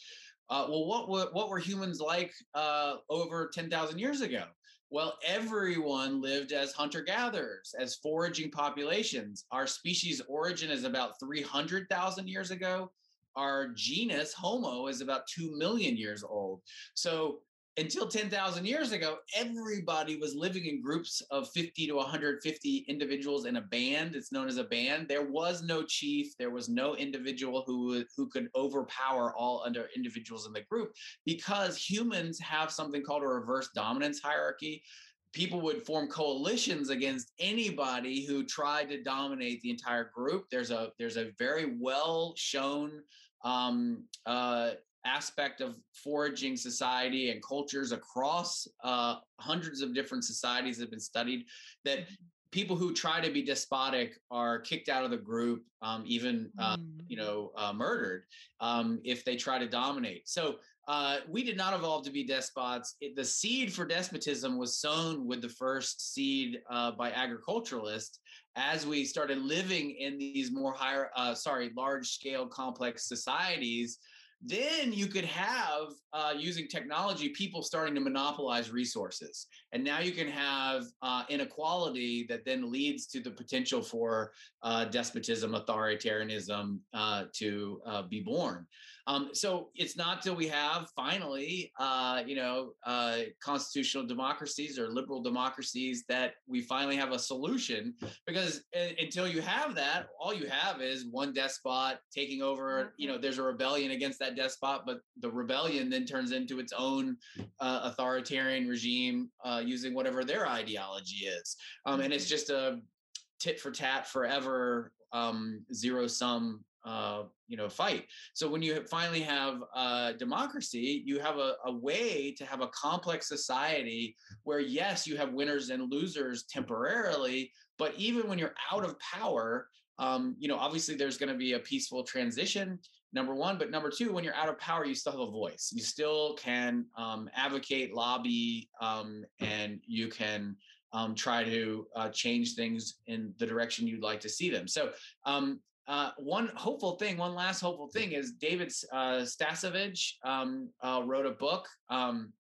Uh, well, what, what, what were humans like uh, over 10,000 years ago? Well, everyone lived as hunter gatherers, as foraging populations. Our species origin is about 300,000 years ago. Our genus, Homo, is about 2 million years old. So until 10,000 years ago, everybody was living in groups of 50 to 150 individuals in a band. It's known as a band. There was no chief. There was no individual who, who could overpower all other individuals in the group because humans have something called a reverse dominance hierarchy. People would form coalitions against anybody who tried to dominate the entire group. There's a there's a very well shown um, uh, aspect of foraging society and cultures across uh, hundreds of different societies have been studied that mm-hmm. people who try to be despotic are kicked out of the group um, even uh, mm. you know uh, murdered um, if they try to dominate so uh, we did not evolve to be despots. It, the seed for despotism was sown with the first seed uh, by agriculturalists as we started living in these more higher, uh, sorry, large scale complex societies then you could have uh, using technology people starting to monopolize resources and now you can have uh, inequality that then leads to the potential for uh, despotism authoritarianism uh, to uh, be born um, so it's not till we have finally, uh, you know, uh, constitutional democracies or liberal democracies that we finally have a solution. Because until you have that, all you have is one despot taking over. You know, there's a rebellion against that despot, but the rebellion then turns into its own uh, authoritarian regime uh, using whatever their ideology is, um, and it's mm-hmm. just a tit for tat forever um, zero sum uh, you know fight so when you finally have uh, democracy you have a, a, way to have a complex society where yes you have winners and losers temporarily but even when you're out of power um, you know obviously there's going to be a peaceful transition number one but number two when you're out of power you still have a voice you still can um, advocate lobby um, and you can um, try to uh, change things in the direction you'd like to see them. So um, uh, one hopeful thing, one last hopeful thing is David uh, Stasavage um, uh, wrote a book um,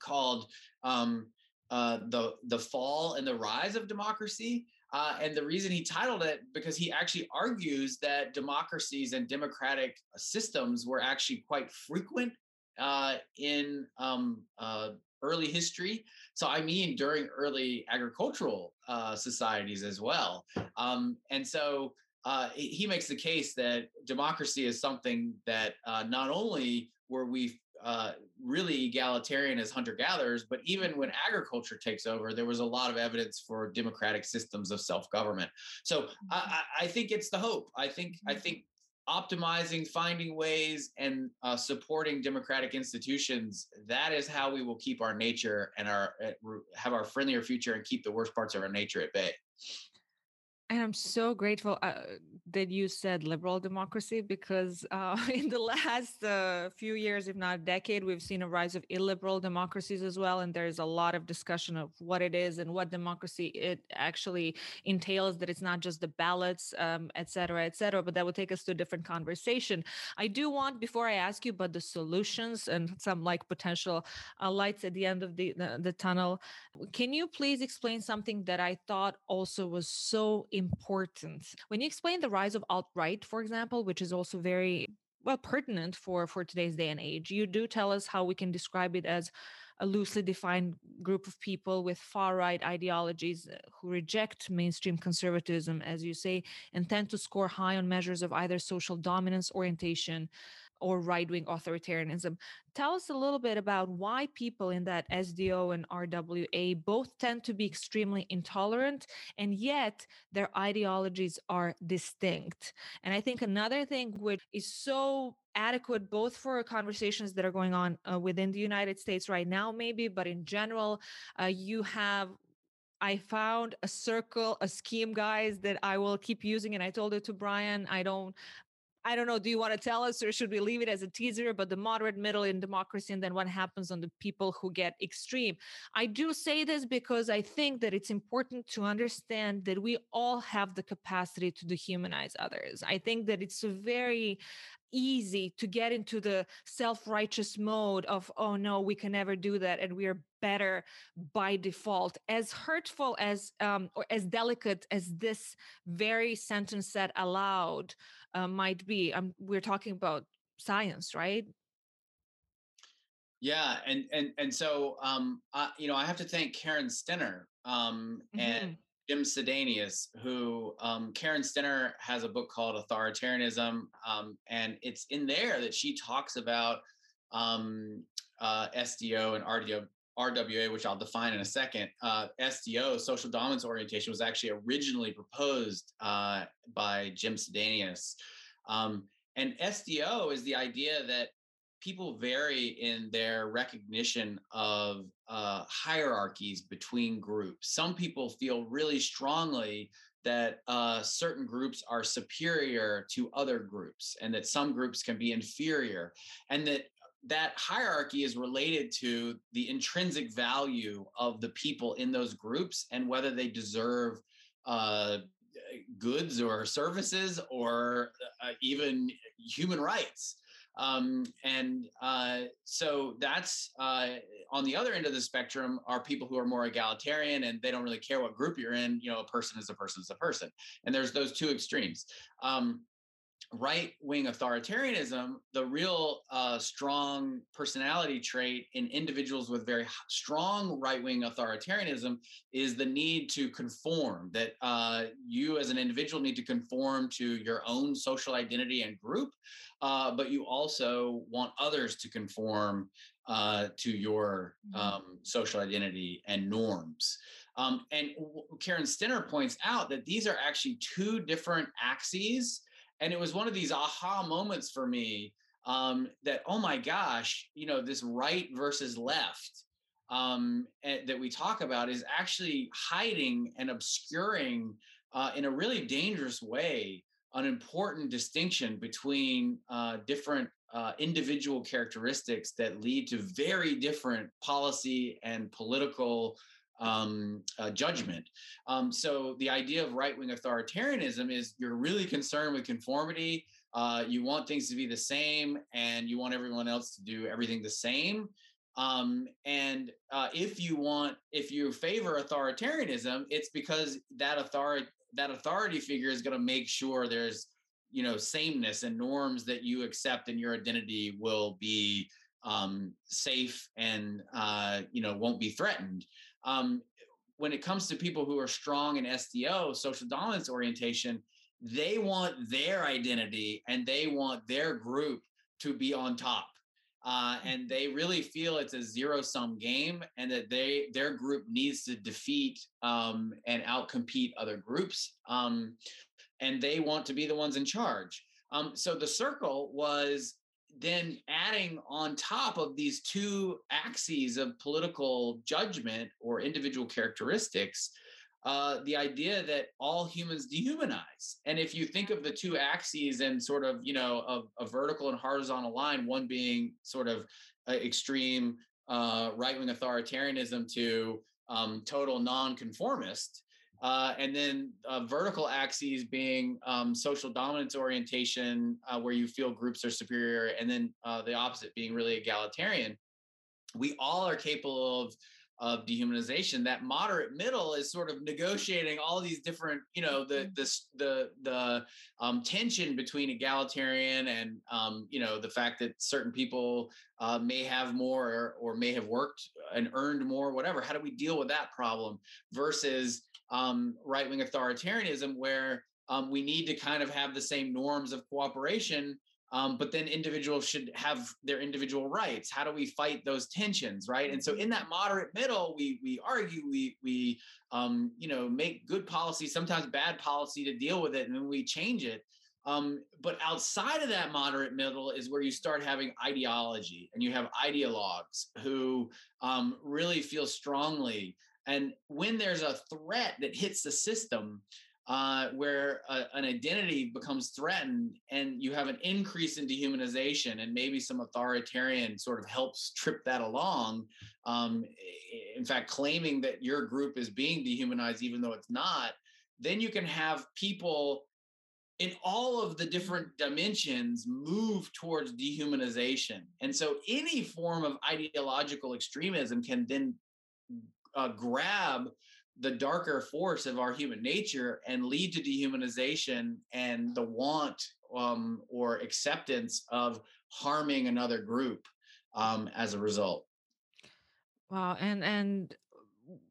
called um, uh, "the the Fall and the Rise of Democracy." Uh, and the reason he titled it because he actually argues that democracies and democratic systems were actually quite frequent uh, in um, early history. So I mean during early agricultural societies as well. Um, and so uh, he makes the case that democracy is something that uh, not only were we uh, really egalitarian as hunter gatherers, but even when agriculture takes over, there was a lot of evidence for democratic systems of self government. So I, mm-hmm. I, think it's the hope. I think I mm-hmm. think optimizing, finding ways, and uh, supporting democratic institutions. That is how we will keep our nature and our uh, have our friendlier future and keep the worst parts of our nature at bay. And I'm so grateful uh, that you said liberal democracy because uh, *laughs* in the last uh, few years, if not a decade, we've seen a rise of illiberal democracies as well. And there's a lot of discussion of what it is and what democracy it actually entails, that it's not just the ballots, um, et cetera, et cetera. But that would take us to a different conversation. I do want, before I ask you about the solutions and some like potential uh, lights at the end of the, the, the tunnel, can you please explain something that I thought also was so important. When you explain the rise of alt-right, for example, which is also very well pertinent for for today's day and age, you do tell us how we can describe it as a loosely defined group of people with far right ideologies uh, who reject mainstream conservatism, as you say, and tend to score high on measures of either social dominance orientation or right wing authoritarianism. Tell us a little bit about why people in that SDO and RWA both tend to be extremely intolerant, and yet their ideologies are distinct. And I think another thing which is so adequate both for conversations that are going on uh, within the United States right now, maybe, but in general, uh, you have I found a circle, a scheme, guys, that I will keep using. And I told it to Brian. I don't I don't know. Do you want to tell us, or should we leave it as a teaser? But the moderate middle in democracy, and then what happens on the people who get extreme? I do say this because I think that it's important to understand that we all have the capacity to dehumanize others. I think that it's a very easy to get into the self-righteous mode of oh no we can never do that and we are better by default as hurtful as um, or as delicate as this very sentence said aloud uh, might be um, we're talking about science right yeah and and and so um uh, you know i have to thank karen stenner um mm-hmm. and Jim Sidanius, who um, Karen Stenner has a book called Authoritarianism, um, and it's in there that she talks about um, uh, SDO and RDO, RWA, which I'll define in a second. Uh, SDO, social dominance orientation, was actually originally proposed uh, by Jim Sidanius. Um, and SDO is the idea that people vary in their recognition of uh, hierarchies between groups. Some people feel really strongly that uh, certain groups are superior to other groups and that some groups can be inferior and that that hierarchy is related to the intrinsic value of the people in those groups and whether they deserve uh, goods or services or uh, even human rights Um, and uh, so that's uh, on the other end of the spectrum are people who are more egalitarian and they don't really care what group you're in. You know, a person is a person is a person. And there's those two extremes. Um, right wing authoritarianism, the real uh, strong personality trait in individuals with very strong right wing authoritarianism is the need to conform, that uh, you as an individual need to conform to your own social identity and group, uh, but you also want others to conform uh, to your mm-hmm. um, social identity and norms. Um, and Karen Stenner points out that these are actually two different axes and it was one of these aha moments for me um, that oh my gosh you know this right versus left um, eh, that we talk about is actually hiding and obscuring uh, in a really dangerous way an important distinction between uh, different uh, individual characteristics that lead to very different policy and political um, uh, judgment. Um, so the idea of right wing authoritarianism is you're really concerned with conformity. Uh, you want things to be the same, and you want everyone else to do everything the same. Um, and uh, if you want, if you favor authoritarianism, it's because that authority that authority figure is going to make sure there's you know sameness and norms that you accept and your identity will be um, safe and uh, you know won't be threatened um, when it comes to people who are strong in SDO, social dominance orientation, they want their identity and they want their group to be on top. Uh, and mm-hmm. they really feel it's a zero sum game and that they their group needs to defeat um, and outcompete other groups um, and they want to be the ones in charge um, so the circle was then adding on top of these two axes of political judgment or individual characteristics uh, the idea that all humans dehumanize. And if you think of the two axes and sort of you know a, a vertical and horizontal line one being sort of uh, extreme uh, right-wing authoritarianism to um, total non-conformist uh, and then uh, vertical axes being um, social dominance orientation, uh, where you feel groups are superior, and then uh, the opposite being really egalitarian. We all are capable of of dehumanization. That moderate middle is sort of negotiating all these different, you know, the mm-hmm. the the the um, tension between egalitarian and um, you know the fact that certain people uh, may have more or, or may have worked and earned more, whatever. How do we deal with that problem versus um, right wing authoritarianism where um, we need to kind of have the same norms of cooperation, um, but then individuals should have their individual rights. How do we fight those tensions, right? And so in that moderate middle, we we argue, we we um, you know make good policy, sometimes bad policy to deal with it, and then we change it. Um, but outside of that moderate middle is where you start having ideology, and you have ideologues who um, really feel strongly and when there's a threat that hits the system, uh, where a, an identity becomes threatened and you have an increase in dehumanization and maybe some authoritarian sort of helps trip that along um, in fact claiming that your group is being dehumanized even though it's not then you can have people in all of the different dimensions move towards dehumanization. And so any form of ideological extremism can then uh, grab the darker force of our human nature and lead to dehumanization and the want um, or acceptance of harming another group um, as a result. Wow, and and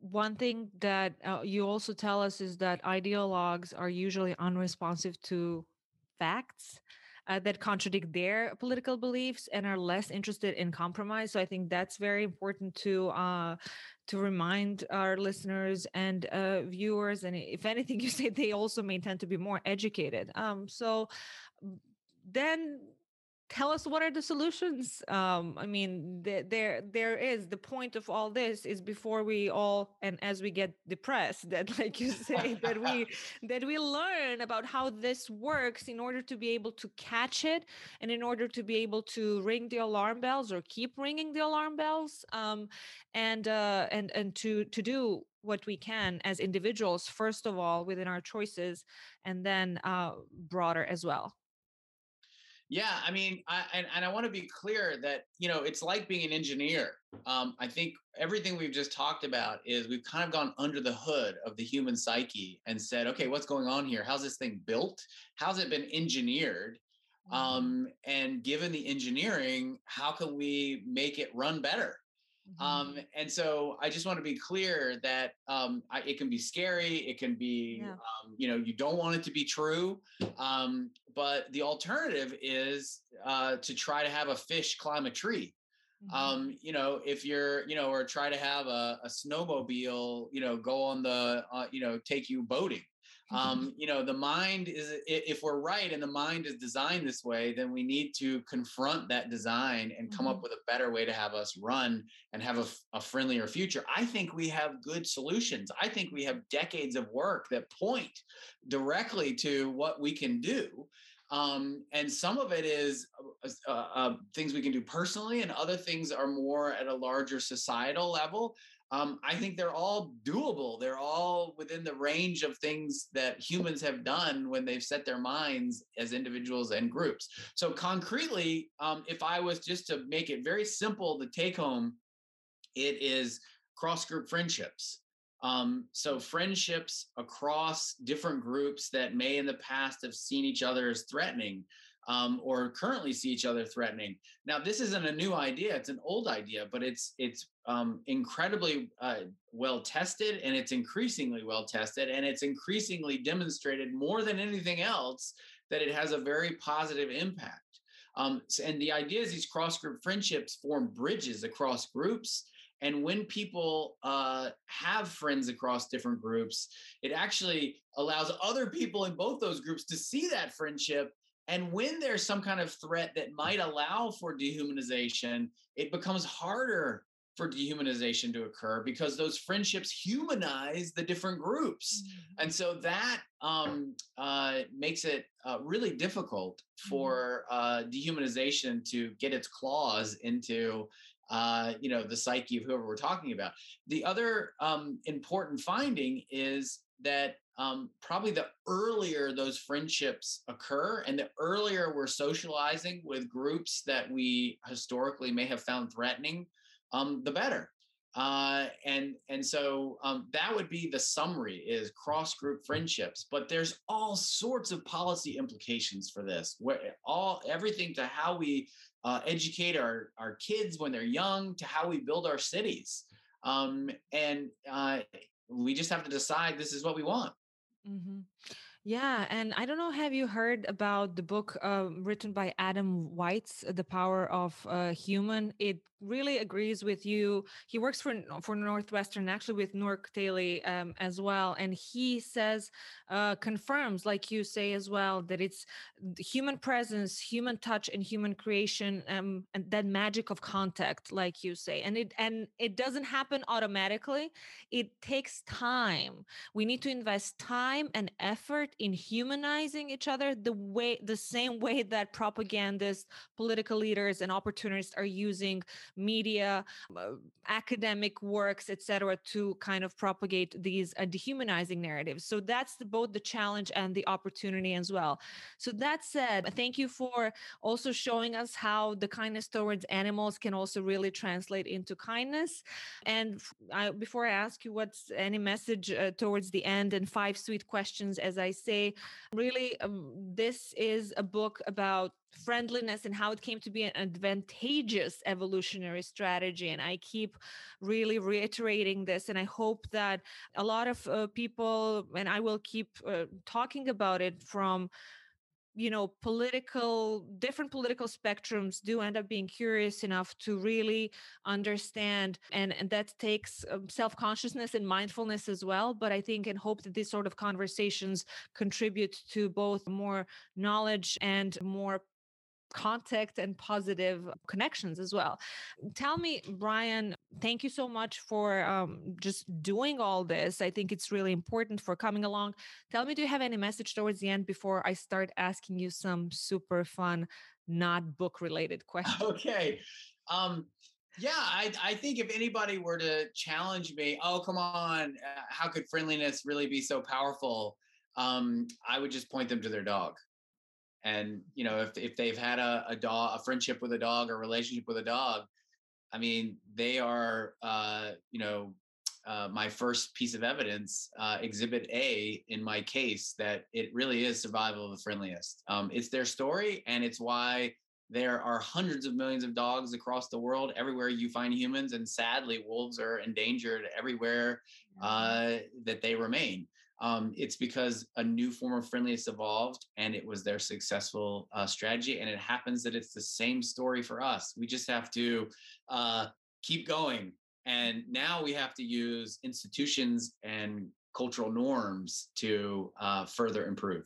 one thing that uh, you also tell us is that ideologues are usually unresponsive to facts uh, that contradict their political beliefs and are less interested in compromise. So I think that's very important to uh, to remind our listeners and uh, viewers. And if anything, you *laughs* say they also may tend to be more educated. Um, so then tell us what are the solutions? Um i mean th- there there is the point of all this is before we all and as we get depressed *laughs* that like you say that we *laughs* that we learn about how this works in order to be able to catch it and in order to be able to ring the alarm bells or keep ringing the alarm bells um and uh and and to to do what we can as individuals first of all within our choices and then uh broader as well Yeah, I mean, I, and, and I want to be clear that you know it's like being an engineer. Um, I think everything we've just talked about is we've kind of gone under the hood of the human psyche and said, okay, what's going on here? How's this thing built? How's it been engineered? Mm-hmm. Um, and given the engineering, how can we make it run better? Mm-hmm. Um, and so I just want to be clear that um, I, it can be scary. It can be, yeah. um, you know, you don't want it to be true. Um, but the alternative is uh, to try to have a fish climb a tree. Mm-hmm. Um, you know, if you're, you know, or try to have a, a snowmobile, you know, go on the, uh, you know, take you boating. Um, you know the mind is if we're right and the mind is designed this way then we need to confront that design and come mm-hmm. up with a better way to have us run and have a, a, friendlier future. I think we have good solutions. I think we have decades of work that point directly to what we can do. Um, and some of it is uh, uh, uh things we can do personally and other things are more at a larger societal level um, I think they're all doable. They're all within the range of things that humans have done when they've set their minds as individuals and groups. So, concretely, um, if I was just to make it very simple the take home, it is cross group friendships. Um, so, friendships across different groups that may in the past have seen each other as threatening um, or currently see each other threatening. Now, this isn't a new idea; it's an old idea, but it's it's um, incredibly uh, well tested, and it's increasingly well tested, and it's increasingly demonstrated more than anything else that it has a very positive impact. Um, and the idea is these cross group friendships form bridges across groups. And when people uh, have friends across different groups, it actually allows other people in both those groups to see that friendship and when there's some kind of threat that might allow for dehumanization, it becomes harder for dehumanization to occur because those friendships humanize the different groups. Mm-hmm. And so that um, uh, makes it uh, really difficult mm-hmm. for uh, dehumanization to get its claws into uh, you know the psyche of whoever we're talking about. The other um, important finding is that um, probably the earlier those friendships occur and the earlier we're socializing with groups that we historically may have found threatening, um, the better. Uh, and and so um, that would be the summary is cross group friendships but there's all sorts of policy implications for this where all everything to how we uh, educate our our kids when they're young to how we build our cities um, and uh, we just have to decide this is what we want Mm-hmm. Yeah, and I don't know, have you heard about the book uh, written by Adam Waytz, The Power of uh, Human? It really agrees with you. He works for for Northwestern, actually with Nour Kteily um, as well, and he says uh, confirms, like you say as well, that it's human presence, human touch, and human creation, um, and that magic of contact, like you say, and it and it doesn't happen automatically. It takes time. We need to invest time and effort in humanizing each other the way the same way that propagandists, political leaders, and opportunists are using media, uh, academic works, etc., to kind of propagate these uh, dehumanizing narratives. So that's the, both the challenge and the opportunity as well. So that said, thank you for also showing us how the kindness towards animals can also really translate into kindness. And I, before I ask you what's any message uh, towards the end and five sweet questions, as I say, really, um, this is a book about friendliness and how it came to be an advantageous evolutionary strategy and i keep really reiterating this and i hope that a lot of uh, people and i will keep uh, talking about it from you know political different political spectrums do end up being curious enough to really understand and and that takes um, self-consciousness and mindfulness as well but i think and hope that these sort of conversations contribute to both more knowledge and more contact and positive connections as well. Tell me, Brian, thank you so much for um, just doing all this. I think it's really important for coming along. Tell me, do you have any message towards the end before I start asking you some super fun, not book related *laughs* *laughs* questions? Okay. Um, yeah, I, I think if anybody were to challenge me, oh, come on, uh, how could friendliness really be so powerful? Um, I would just point them to their dog And you know, if if they've had a, a dog, a friendship with a dog, or relationship with a dog, I mean, they are, uh, you know, uh, my first piece of evidence, uh, Exhibit A in my case, that it really is survival of the friendliest. Um, it's their story, and it's why there are hundreds of millions of dogs across the world, everywhere you find humans, and sadly, wolves are endangered everywhere uh, that they remain. Um, it's because a new form of friendliness evolved and it was their successful uh, strategy. And it happens that it's the same story for us. We just have to uh, keep going. And now we have to use institutions and cultural norms to uh, further improve.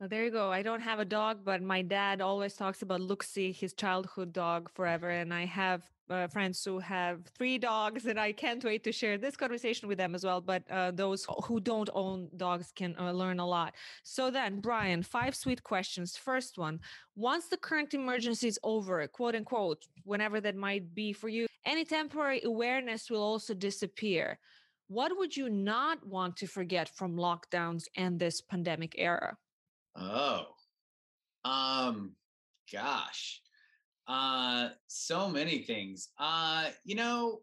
Well, there you go. I don't have a dog, but my dad always talks about Luxie, his childhood dog, forever. And I have uh, friends who have three dogs, and I can't wait to share this conversation with them as well. But uh, those who don't own dogs can uh, learn a lot. So then, Brian, five sweet questions. First one: Once the current emergency is over, quote unquote, whenever that might be for you, any temporary awareness will also disappear. What would you not want to forget from lockdowns and this pandemic era? Oh, um, gosh, uh, so many things. Uh, you know,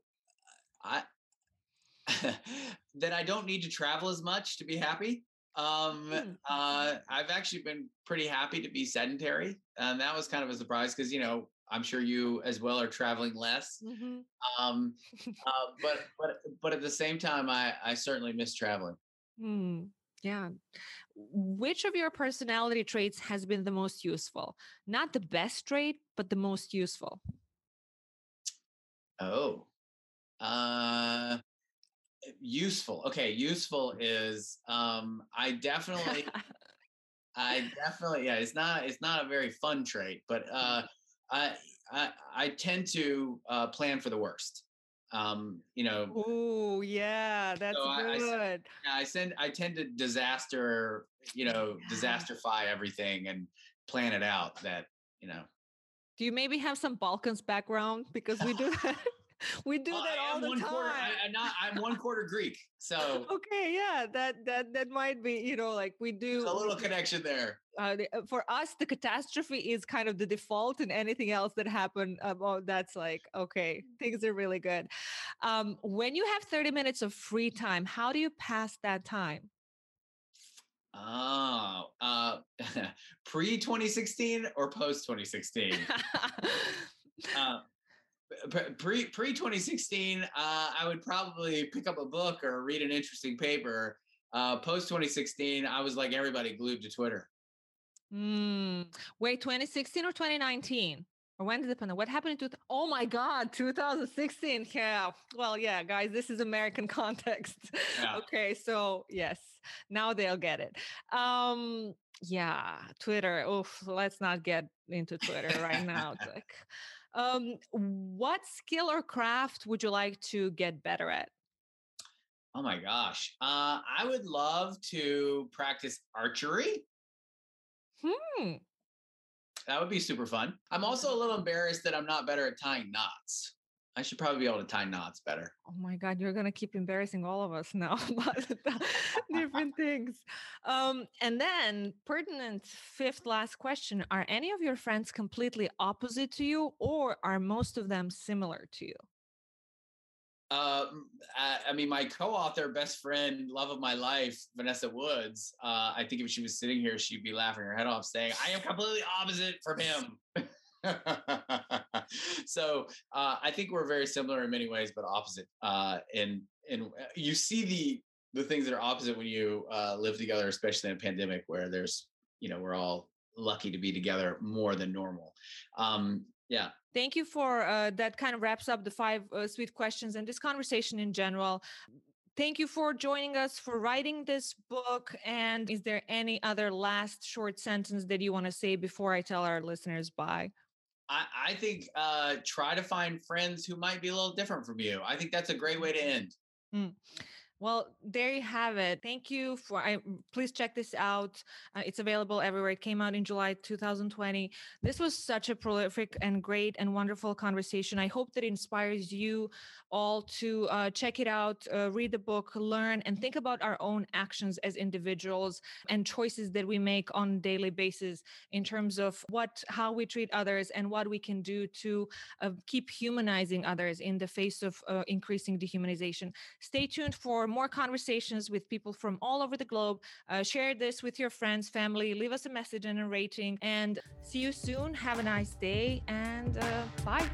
I *laughs* that I don't need to travel as much to be happy. Um, hmm. uh, I've actually been pretty happy to be sedentary, and that was kind of a surprise because you know I'm sure you as well are traveling less. Mm-hmm. Um, *laughs* uh, but but but at the same time, I I certainly miss traveling. Mm, yeah which of your personality traits has been the most useful? Not the best trait, but the most useful. Oh, uh, useful. Okay, useful is um, I definitely, *laughs* I definitely, yeah. It's not, it's not a very fun trait, but uh, I, I, I tend to uh, plan for the worst um you know oh yeah that's so good I, I, I send i tend to disaster you know yeah. disasterify everything and plan it out that you know do you maybe have some balkans background? Because we do that *laughs* we do that all the time. Quarter, I, am not. I'm one quarter Greek, so okay, yeah, that that that might be. You know, like we do There's a little connection there. Uh, uh, for us, the catastrophe is kind of the default, and anything else that happened, uh, oh, that's like okay, things are really good. Um, when you have 30 minutes of free time, how do you pass that time? Oh, uh, *laughs* pre 2016 or post 2016? *laughs* uh, pre pre 2016 uh, i would probably pick up a book or read an interesting paper uh, post 2016 i was like everybody glued to twitter mm. wait 2016 or 2019 or when did it happen? What happened to? Oh my God, 2016. Yeah. Well, yeah, guys, this is American *laughs* context. Yeah. okay, so yes, now they'll get it. Um, yeah, Twitter. Oh, let's not get into Twitter right now. *laughs* It's like, um, what skill or craft would you like to get better at? Oh my gosh. Uh, I would love to practice archery. Hmm. That would be super fun. I'm also a little embarrassed that I'm not better at tying knots. I should probably be able to tie knots better. Oh my God, you're gonna keep embarrassing all of us now *laughs* about *laughs* different things. Um, and then pertinent fifth last question: Are any of your friends completely opposite to you, or are most of them similar to you? Uh, I mean, my co-author, best friend, love of my life, Vanessa Woods. Uh, I think if she was sitting here, she'd be laughing her head off, saying, "I am completely opposite from *laughs* him." *laughs* so uh, I think we're very similar in many ways, but opposite. Uh, and and uh, you see the the things that are opposite when you uh, live together, especially in a pandemic where there's you know we're all lucky to be together more than normal. Um, yeah. Thank you for uh, that. Kind of wraps up the five uh, sweet questions and this conversation in general. Thank you for joining us for writing this book. And is there any other last short sentence that you want to say before I tell our listeners bye? I, I think uh, try to find friends who might be a little different from you. I think that's a great way to end. Mm. Well, there you have it. Thank you for. I please check this out. Uh, it's available everywhere. It came out in July 2020. This was such a prolific and great and wonderful conversation. I hope that inspires you all to uh, check it out, uh, read the book, learn, and think about our own actions as individuals and choices that we make on a daily basis in terms of what, how we treat others, and what we can do to uh, keep humanizing others in the face of uh, increasing dehumanization. Stay tuned for more conversations with people from all over the globe. Uh, share this with your friends, family, leave us a message and a rating, and see you soon. Have a nice day, and uh, bye.